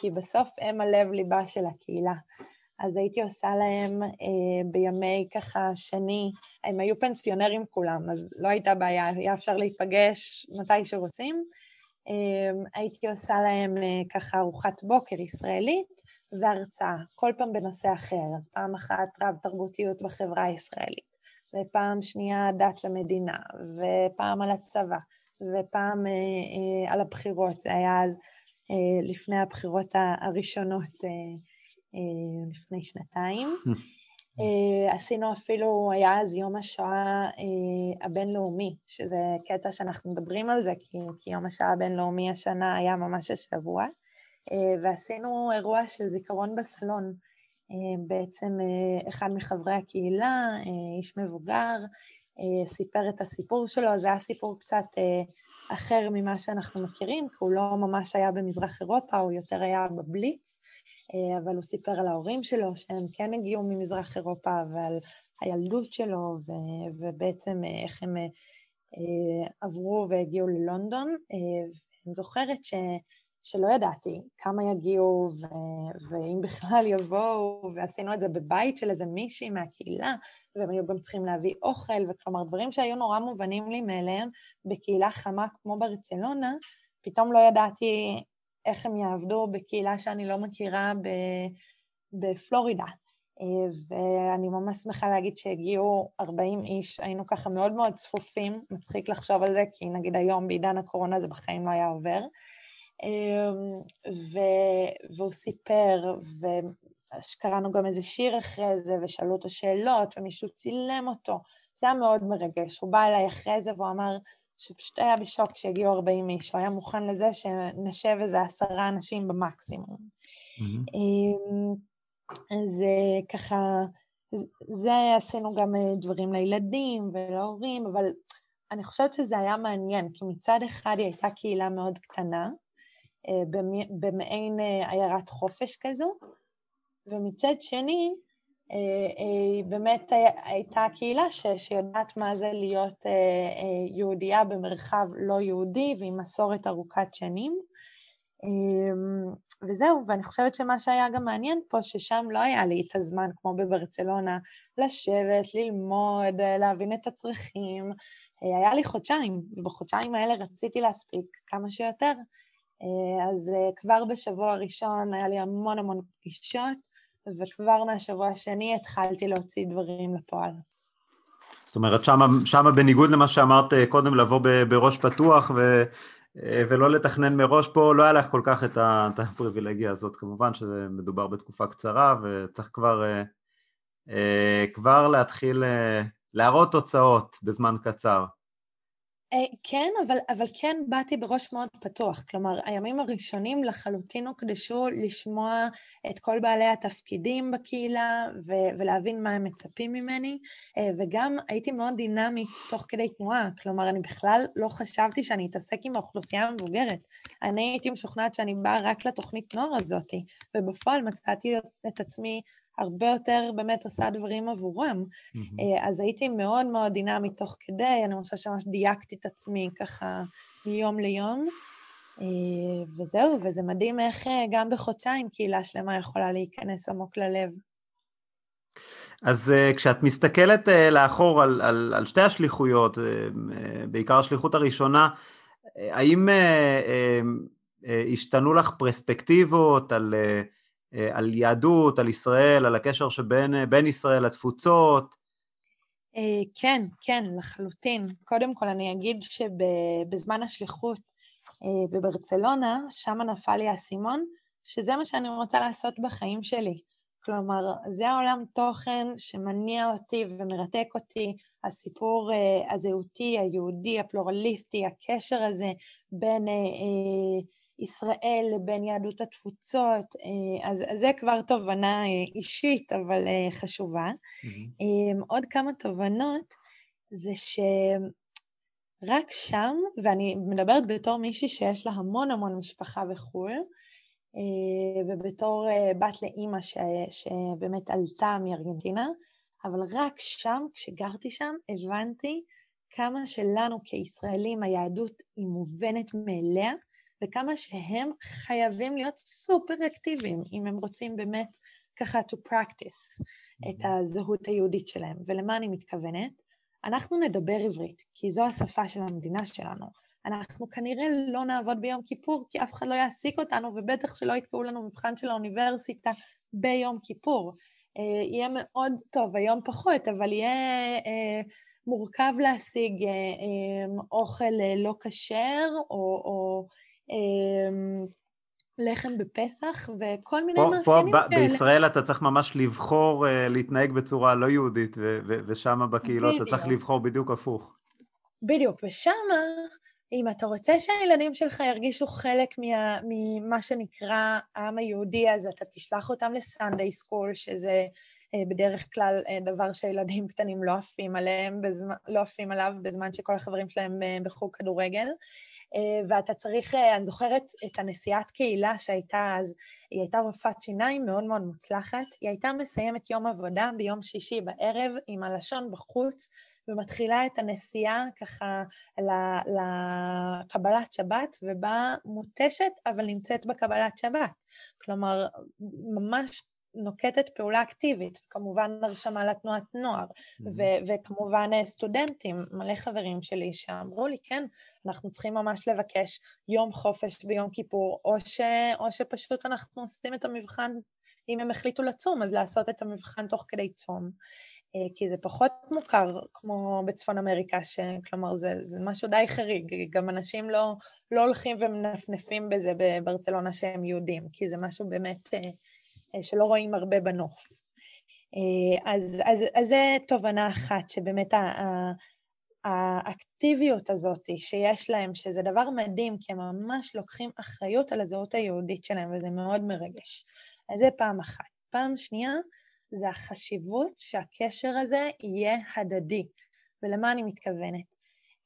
כי בסוף הם הלב ליבה של הקהילה. אז הייתי עושה להם אה, בימי ככה שני, הם היו פנסיונרים כולם, אז לא הייתה בעיה, היה אפשר להיפגש מתי שרוצים. אה, הייתי עושה להם אה, ככה ארוחת בוקר ישראלית והרצאה, כל פעם בנושא אחר, אז פעם אחת רב תרבותיות בחברה הישראלית, ופעם שנייה דת למדינה, ופעם על הצבא, ופעם אה, אה, על הבחירות, זה היה אז אה, לפני הבחירות הראשונות אה, לפני שנתיים. אה, עשינו אפילו, היה אז יום השואה אה, הבינלאומי, שזה קטע שאנחנו מדברים על זה, כי, כי יום השואה הבינלאומי השנה היה ממש השבוע, ועשינו אירוע של זיכרון בסלון. בעצם אחד מחברי הקהילה, איש מבוגר, סיפר את הסיפור שלו, זה היה סיפור קצת אחר ממה שאנחנו מכירים, כי הוא לא ממש היה במזרח אירופה, הוא יותר היה בבליץ, אה, אבל הוא סיפר על ההורים שלו, שהם כן הגיעו ממזרח אירופה, ועל הילדות שלו, ו- ובעצם אה, איך הם אה, עברו והגיעו ללונדון. ואני זוכרת ש... שלא ידעתי כמה יגיעו ו- ואם בכלל יבואו, ועשינו את זה בבית של איזה מישהי מהקהילה, והם היו גם צריכים להביא אוכל, וכלומר דברים שהיו נורא מובנים לי מאליהם בקהילה חמה כמו ברצלונה, פתאום לא ידעתי איך הם יעבדו בקהילה שאני לא מכירה בפלורידה. אה, ואני ממש שמחה להגיד שהגיעו 40 איש, היינו ככה מאוד מאוד צפופים, מצחיק לחשוב על זה, כי נגיד היום בעידן הקורונה זה בחיים לא היה עובר. אה, ו... והוא סיפר, וקראנו גם איזה שיר אחרי זה, ושאלו אותו שאלות, ומישהו צילם אותו. זה היה מאוד מרגש. הוא בא אליי אחרי זה והוא אמר, שפשוט היה בשוק שהגיעו 40 איש, הוא היה מוכן לזה שנשב איזה עשרה אנשים במקסימום. Mm-hmm. אז אה, ככה, זה עשינו גם אה, דברים לילדים ולהורים, אבל אני חושבת שזה היה מעניין, כי מצד אחד היא הייתה קהילה מאוד קטנה, במעין עיירת חופש כזו, ומצד שני, היא אה, אה, באמת הייתה קהילה ש, שיודעת מה זה להיות אה, יהודייה במרחב לא יהודי ועם מסורת ארוכת שנים. וזהו, ואני חושבת שמה שהיה גם מעניין פה, ששם לא היה לי את הזמן, כמו בברצלונה, לשבת, ללמוד, להבין את הצרכים. היה לי חודשיים, ובחודשיים האלה רציתי להספיק כמה שיותר. אז כבר בשבוע הראשון היה לי המון המון פגישות, וכבר מהשבוע השני התחלתי להוציא דברים לפועל. זאת אומרת, שמה, שמה בניגוד למה שאמרת קודם, לבוא בראש פתוח ו, ולא לתכנן מראש, פה לא היה לך כל כך את הפריבילגיה הזאת, כמובן שמדובר בתקופה קצרה וצריך כבר, כבר להתחיל להראות תוצאות בזמן קצר. אה, כן, אבל, אבל כן באתי בראש מאוד פתוח. כלומר, הימים הראשונים לחלוטין הוקדשו לשמוע את כל בעלי התפקידים בקהילה ו- ולהבין מה הם מצפים ממני, אה, וגם הייתי מאוד דינמית תוך כדי תנועה. כלומר, אני בכלל לא חשבתי שאני אתעסק עם האוכלוסייה המבוגרת. אני הייתי משוכנעת שאני באה רק לתוכנית נוער הזאת, ובפועל מצאתי את עצמי הרבה יותר באמת עושה דברים עבורם. Mm-hmm. אז הייתי מאוד מאוד דינמית תוך כדי, אני חושבת שממש דייקתי את עצמי ככה מיום ליום. אה, וזהו, וזה מדהים איך אה, גם בחודשיים קהילה שלמה יכולה להיכנס עמוק ללב. אז כשאת מסתכלת לאחור על, על, על שתי השליחויות, בעיקר השליחות הראשונה, האם השתנו לך פרספקטיבות על אה, על יהדות, על ישראל, על הקשר שבין אה, ישראל לתפוצות? אה, כן, כן, לחלוטין. קודם כל אני אגיד שבזמן השליחות בברצלונה, שם נפל לי האסימון, שזה מה שאני רוצה לעשות בחיים שלי. כלומר, זה העולם תוכן שמניע אותי ומרתק אותי, הסיפור הזהותי, היהודי, הפלורליסטי, הקשר הזה בין ישראל לבין יהדות התפוצות, אה, אז, אז זה כבר תובנה אה, אישית, אבל אה, חשובה. Mm-hmm. עוד כמה תובנות זה שרק שם, ואני מדברת בתור מישהי שיש לה המון המון משפחה בחו"ל, ובתור בת לאימא ש, שבאמת עלתה מארגנטינה, אבל רק שם, כשגרתי שם, הבנתי כמה שלנו כישראלים היהדות היא מובנת מאליה, וכמה שהם חייבים להיות סופר אקטיביים, אם הם רוצים באמת ככה to practice את הזהות היהודית שלהם. ולמה אני מתכוונת? אנחנו נדבר עברית, כי זו השפה של המדינה שלנו. אנחנו כנראה לא נעבוד ביום כיפור, כי אף אחד לא יעסיק אותנו, ובטח שלא יקראו לנו מבחן של האוניברסיטה ביום כיפור. אה, יהיה מאוד טוב, היום פחות, אבל יהיה אה, מורכב להשיג אה, אה, אוכל אה, לא כשר, או, או לחם בפסח וכל מיני פה, מאפיינים פה כאלה. בישראל אתה צריך ממש לבחור uh, להתנהג בצורה לא יהודית, ושם בקהילות בדיוק. אתה צריך לבחור בדיוק הפוך. בדיוק, ושם, אם אתה רוצה שהילדים שלך ירגישו חלק מה, ממה שנקרא העם היהודי, אז אתה תשלח אותם לסנדיי סקול, שזה uh, בדרך כלל uh, דבר שילדים קטנים לא עפים עליהם, בזמן, לא עפים עליו בזמן שכל החברים שלהם בחוג כדורגל. אה, ואתה צריך, אה, אני זוכרת את הנשיאת קהילה שהייתה אז, היא הייתה רופאת שיניים מאוד מאוד מוצלחת, היא הייתה מסיימת יום עבודה ביום שישי בערב עם הלשון בחוץ, ומתחילה את הנסיעה ככה לקבלת שבת, ובאה מותשת, אבל נמצאת בקבלת שבת. כלומר, ממש נוקטת פעולה אקטיבית, כמובן הרשמה לתנועת נוער. ו- וכמובן אה, סטודנטים, מלא חברים שלי שאמרו לי, כן, אנחנו צריכים ממש לבקש יום חופש ביום כיפור, או, ש- או שפשוט אנחנו עושים את המבחן, אם הם החליטו לצום, אז לעשות את המבחן תוך כדי צום. אה, כי זה פחות מוכר כמו בצפון אמריקה, ש... כלומר זה, זה משהו די חריג, גם אנשים לא, לא הולכים ומנפנפים בזה בברצלונה שהם יהודים, כי זה משהו באמת אה, שלא רואים הרבה בנוף. אה, אז, אז, אז זה תובנה אחת, שבאמת האקטיביות הזאת שיש להם, שזה דבר מדהים, כי הם ממש לוקחים אחריות על הזהות היהודית שלהם, וזה מאוד מרגש. אז זה פעם אחת. פעם שנייה, זה החשיבות שהקשר הזה יהיה הדדי. ולמה אני מתכוונת?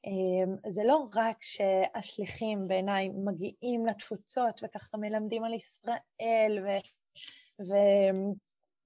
אה, זה לא רק שהשליחים בעיניי מגיעים לתפוצות וככה מלמדים על ישראל ו...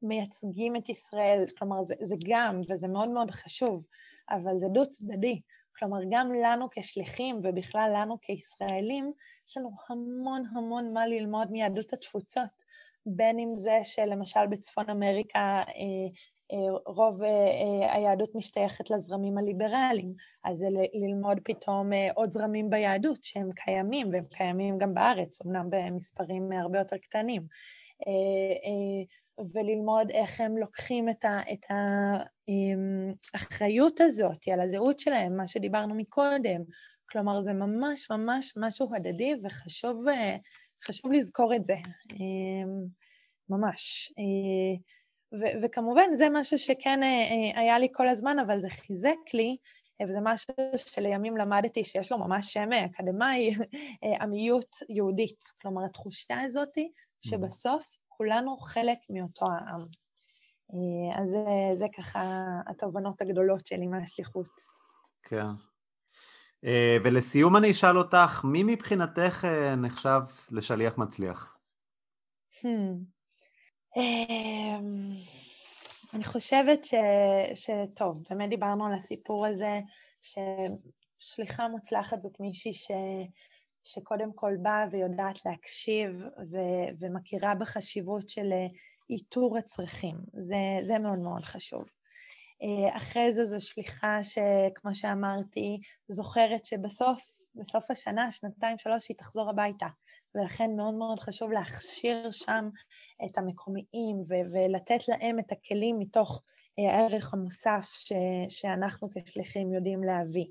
ומייצגים את ישראל, כלומר זה, זה גם, וזה מאוד מאוד חשוב, אבל זה דו צדדי. כלומר, גם לנו כשליחים ובכלל לנו כישראלים, יש לנו המון המון מה ללמוד מיהדות התפוצות, בין אם זה שלמשל בצפון אמריקה אה, אה, רוב אה, היהדות משתייכת לזרמים הליברליים, אז זה ללמוד פתאום עוד זרמים ביהדות שהם קיימים, והם קיימים גם בארץ, אמנם במספרים הרבה יותר קטנים. וללמוד איך הם לוקחים את, האחריות הזאת על הזהות שלהם, מה שדיברנו מקודם. כלומר, זה ממש ממש משהו הדדי וחשוב לזכור את זה, ממש. ו- וכמובן, זה משהו שכן היה לי כל הזמן, אבל זה חיזק לי, וזה משהו שלימים למדתי שיש לו ממש שם אקדמאי, עמיות יהודית. כלומר, התחושה הזאת שבסוף כולנו חלק מאותו העם. אה, אז זה, זה ככה התובנות הגדולות שלי מהשליחות. כן. אה, ולסיום אני אשאל אותך, מי מבחינתך אה, נחשב לשליח מצליח? Hmm. אני חושבת ש... שטוב, באמת דיברנו על הסיפור הזה, ששליחה מוצלחת זאת מישהי ש... שקודם כל באה ויודעת להקשיב ו- ומכירה בחשיבות של אה, איתור הצרכים. זה, זה מאוד מאוד חשוב. אה, אחרי זה זו שליחה שכמו שאמרתי, זוכרת שבסוף, בסוף השנה, שנתיים, שלוש, היא תחזור הביתה. ולכן מאוד מאוד חשוב להכשיר שם את המקומיים ו- ולתת להם את הכלים מתוך אה, הערך המוסף ש- שאנחנו כשליחים יודעים להביא.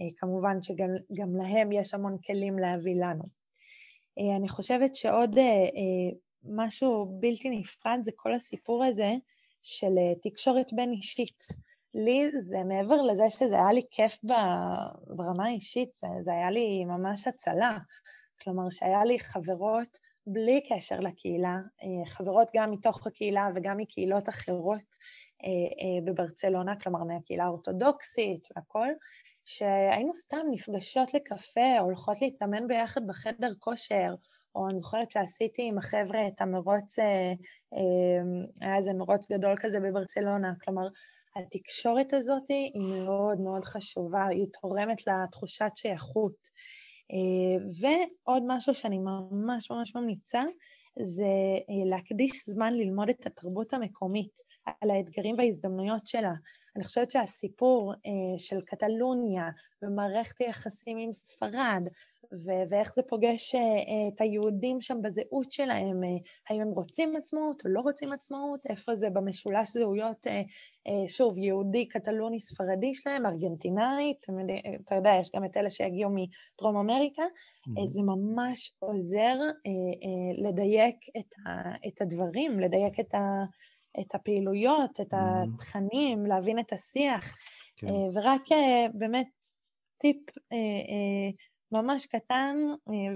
אה, כמובן שגם להם יש המון כלים להביא לנו. אה, אני חושבת שעוד אה, משהו בלתי נפרד זה כל הסיפור הזה של תקשורת בין אישית. לי זה מעבר לזה שזה היה לי כיף ברמה האישית, זה, זה היה לי ממש הצלה. כלומר, שהיה לי חברות בלי קשר לקהילה, חברות גם מתוך הקהילה וגם מקהילות אחרות בברצלונה, כלומר מהקהילה האורתודוקסית והכול, שהיינו סתם נפגשות לקפה, הולכות להתאמן ביחד בחדר כושר, או אני זוכרת שעשיתי עם החבר'ה את המרוץ, אה, אה, היה איזה מרוץ גדול כזה בברצלונה, כלומר, התקשורת הזאת היא מאוד מאוד חשובה, היא תורמת לתחושת שייכות. אה, ועוד משהו שאני ממש ממש ממליצה, זה להקדיש זמן ללמוד את התרבות המקומית, על האתגרים וההזדמנויות שלה. אני חושבת שהסיפור אה, של קטלוניה ומערכת היחסים עם ספרד, ו- ואיך זה פוגש אה, את היהודים שם בזהות שלהם, אה, האם הם רוצים עצמאות או לא רוצים עצמאות, איפה זה במשולש זהויות, אה, אה, שוב, יהודי, קטלוני, ספרדי שלהם, ארגנטינאי, אתה, אתה יודע, יש גם את אלה שהגיעו מדרום אמריקה, mm-hmm. אה, זה ממש עוזר אה, אה, לדייק את, ה- את הדברים, לדייק את ה... את הפעילויות, את mm-hmm. התכנים, להבין את השיח. כן. אה, ורק אה, באמת טיפ אה, ממש קטן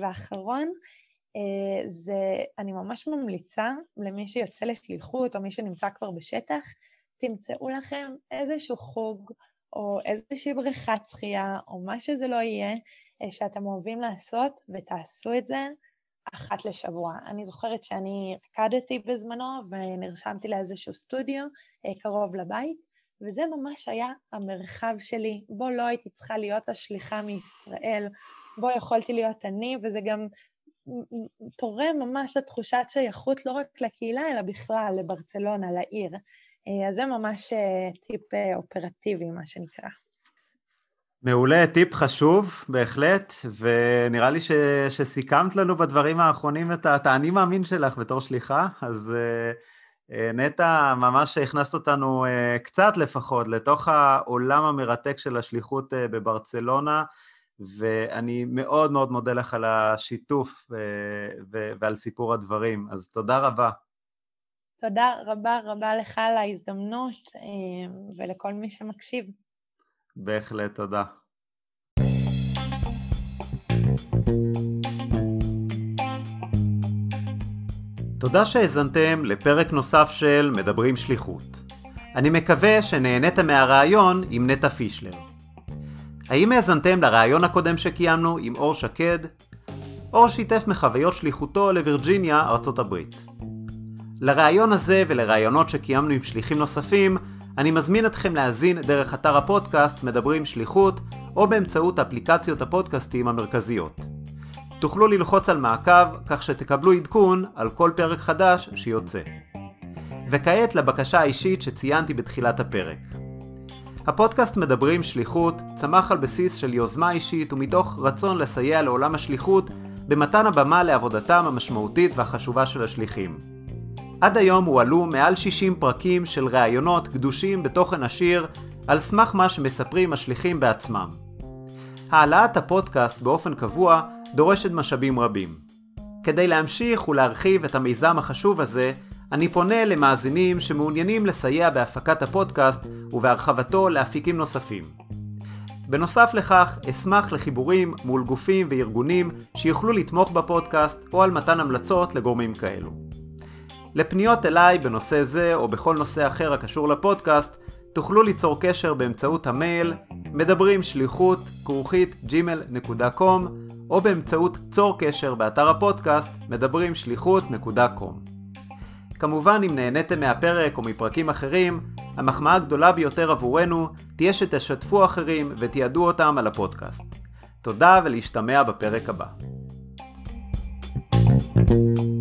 ואחרון, זה, אני ממש ממליצה למי שיוצא לשליחות או מי שנמצא כבר בשטח, תמצאו לכם איזשהו חוג או איזושהי בריכת שחייה או מה שזה לא יהיה שאתם אוהבים לעשות ותעשו את זה. אחת לשבוע. אני זוכרת שאני רקדתי בזמנו ונרשמתי לאיזשהו סטודיו אה, קרוב לבית, וזה ממש היה המרחב שלי, בו לא הייתי צריכה להיות השליחה מישראל, בו יכולתי להיות אני, וזה גם תורם ממש לתחושת שייכות לא רק לקהילה, אלא בכלל לברצלונה, לעיר. אה, אז זה ממש אה, טיפ אופרטיבי, מה שנקרא. מעולה, טיפ חשוב בהחלט, ונראה לי ש, שסיכמת לנו בדברים האחרונים את האני מאמין שלך בתור שליחה, אז uh, נטע, ממש הכנסת אותנו uh, קצת לפחות לתוך העולם המרתק של השליחות uh, בברצלונה, ואני מאוד מאוד מודה לך על השיתוף uh, ועל סיפור הדברים, אז תודה רבה. תודה רבה רבה לך על ההזדמנות ולכל מי שמקשיב. בהחלט, תודה. תודה שהאזנתם לפרק נוסף של מדברים שליחות. אני מקווה שנהנית מהרעיון עם נטע פישלר. האם האזנתם לרעיון הקודם שקיימנו עם אור שקד? אור שיתף מחוויות שליחותו לווירג'יניה, ארצות הברית. לרעיון הזה ולרעיונות שקיימנו עם שליחים נוספים, אני מזמין אתכם להאזין דרך אתר הפודקאסט מדברים שליחות, או באמצעות אפליקציות הפודקאסטים המרכזיות. תוכלו ללחוץ על מעקב כך שתקבלו עדכון על כל פרק חדש שיוצא. וכעת לבקשה האישית שציינתי בתחילת הפרק. הפודקאסט מדברים שליחות צמח על בסיס של יוזמה אישית ומתוך רצון לסייע לעולם השליחות במתן הבמה לעבודתם המשמעותית והחשובה של השליחים. עד היום הועלו מעל 60 פרקים של ראיונות גדושים בתוכן עשיר על סמך מה שמספרים השליחים בעצמם. העלאת הפודקאסט באופן קבוע דורשת משאבים רבים. כדי להמשיך ולהרחיב את המיזם החשוב הזה, אני פונה למאזינים שמעוניינים לסייע בהפקת הפודקאסט ובהרחבתו לאפיקים נוספים. בנוסף לכך, אשמח לחיבורים מול גופים וארגונים שיוכלו לתמוך בפודקאסט או על מתן המלצות לגורמים כאלו. לפניות אליי בנושא זה או בכל נושא אחר הקשור לפודקאסט, תוכלו ליצור קשר באמצעות המייל מדברים שליחות כרוכית gmail.com או באמצעות צור קשר באתר הפודקאסט מדברים שליחות.com. כמובן אם נהניתם מהפרק או מפרקים אחרים, המחמאה הגדולה ביותר עבורנו תהיה שתשתפו אחרים ותיעדו אותם על הפודקאסט. תודה ולהשתמע בפרק הבא. thank you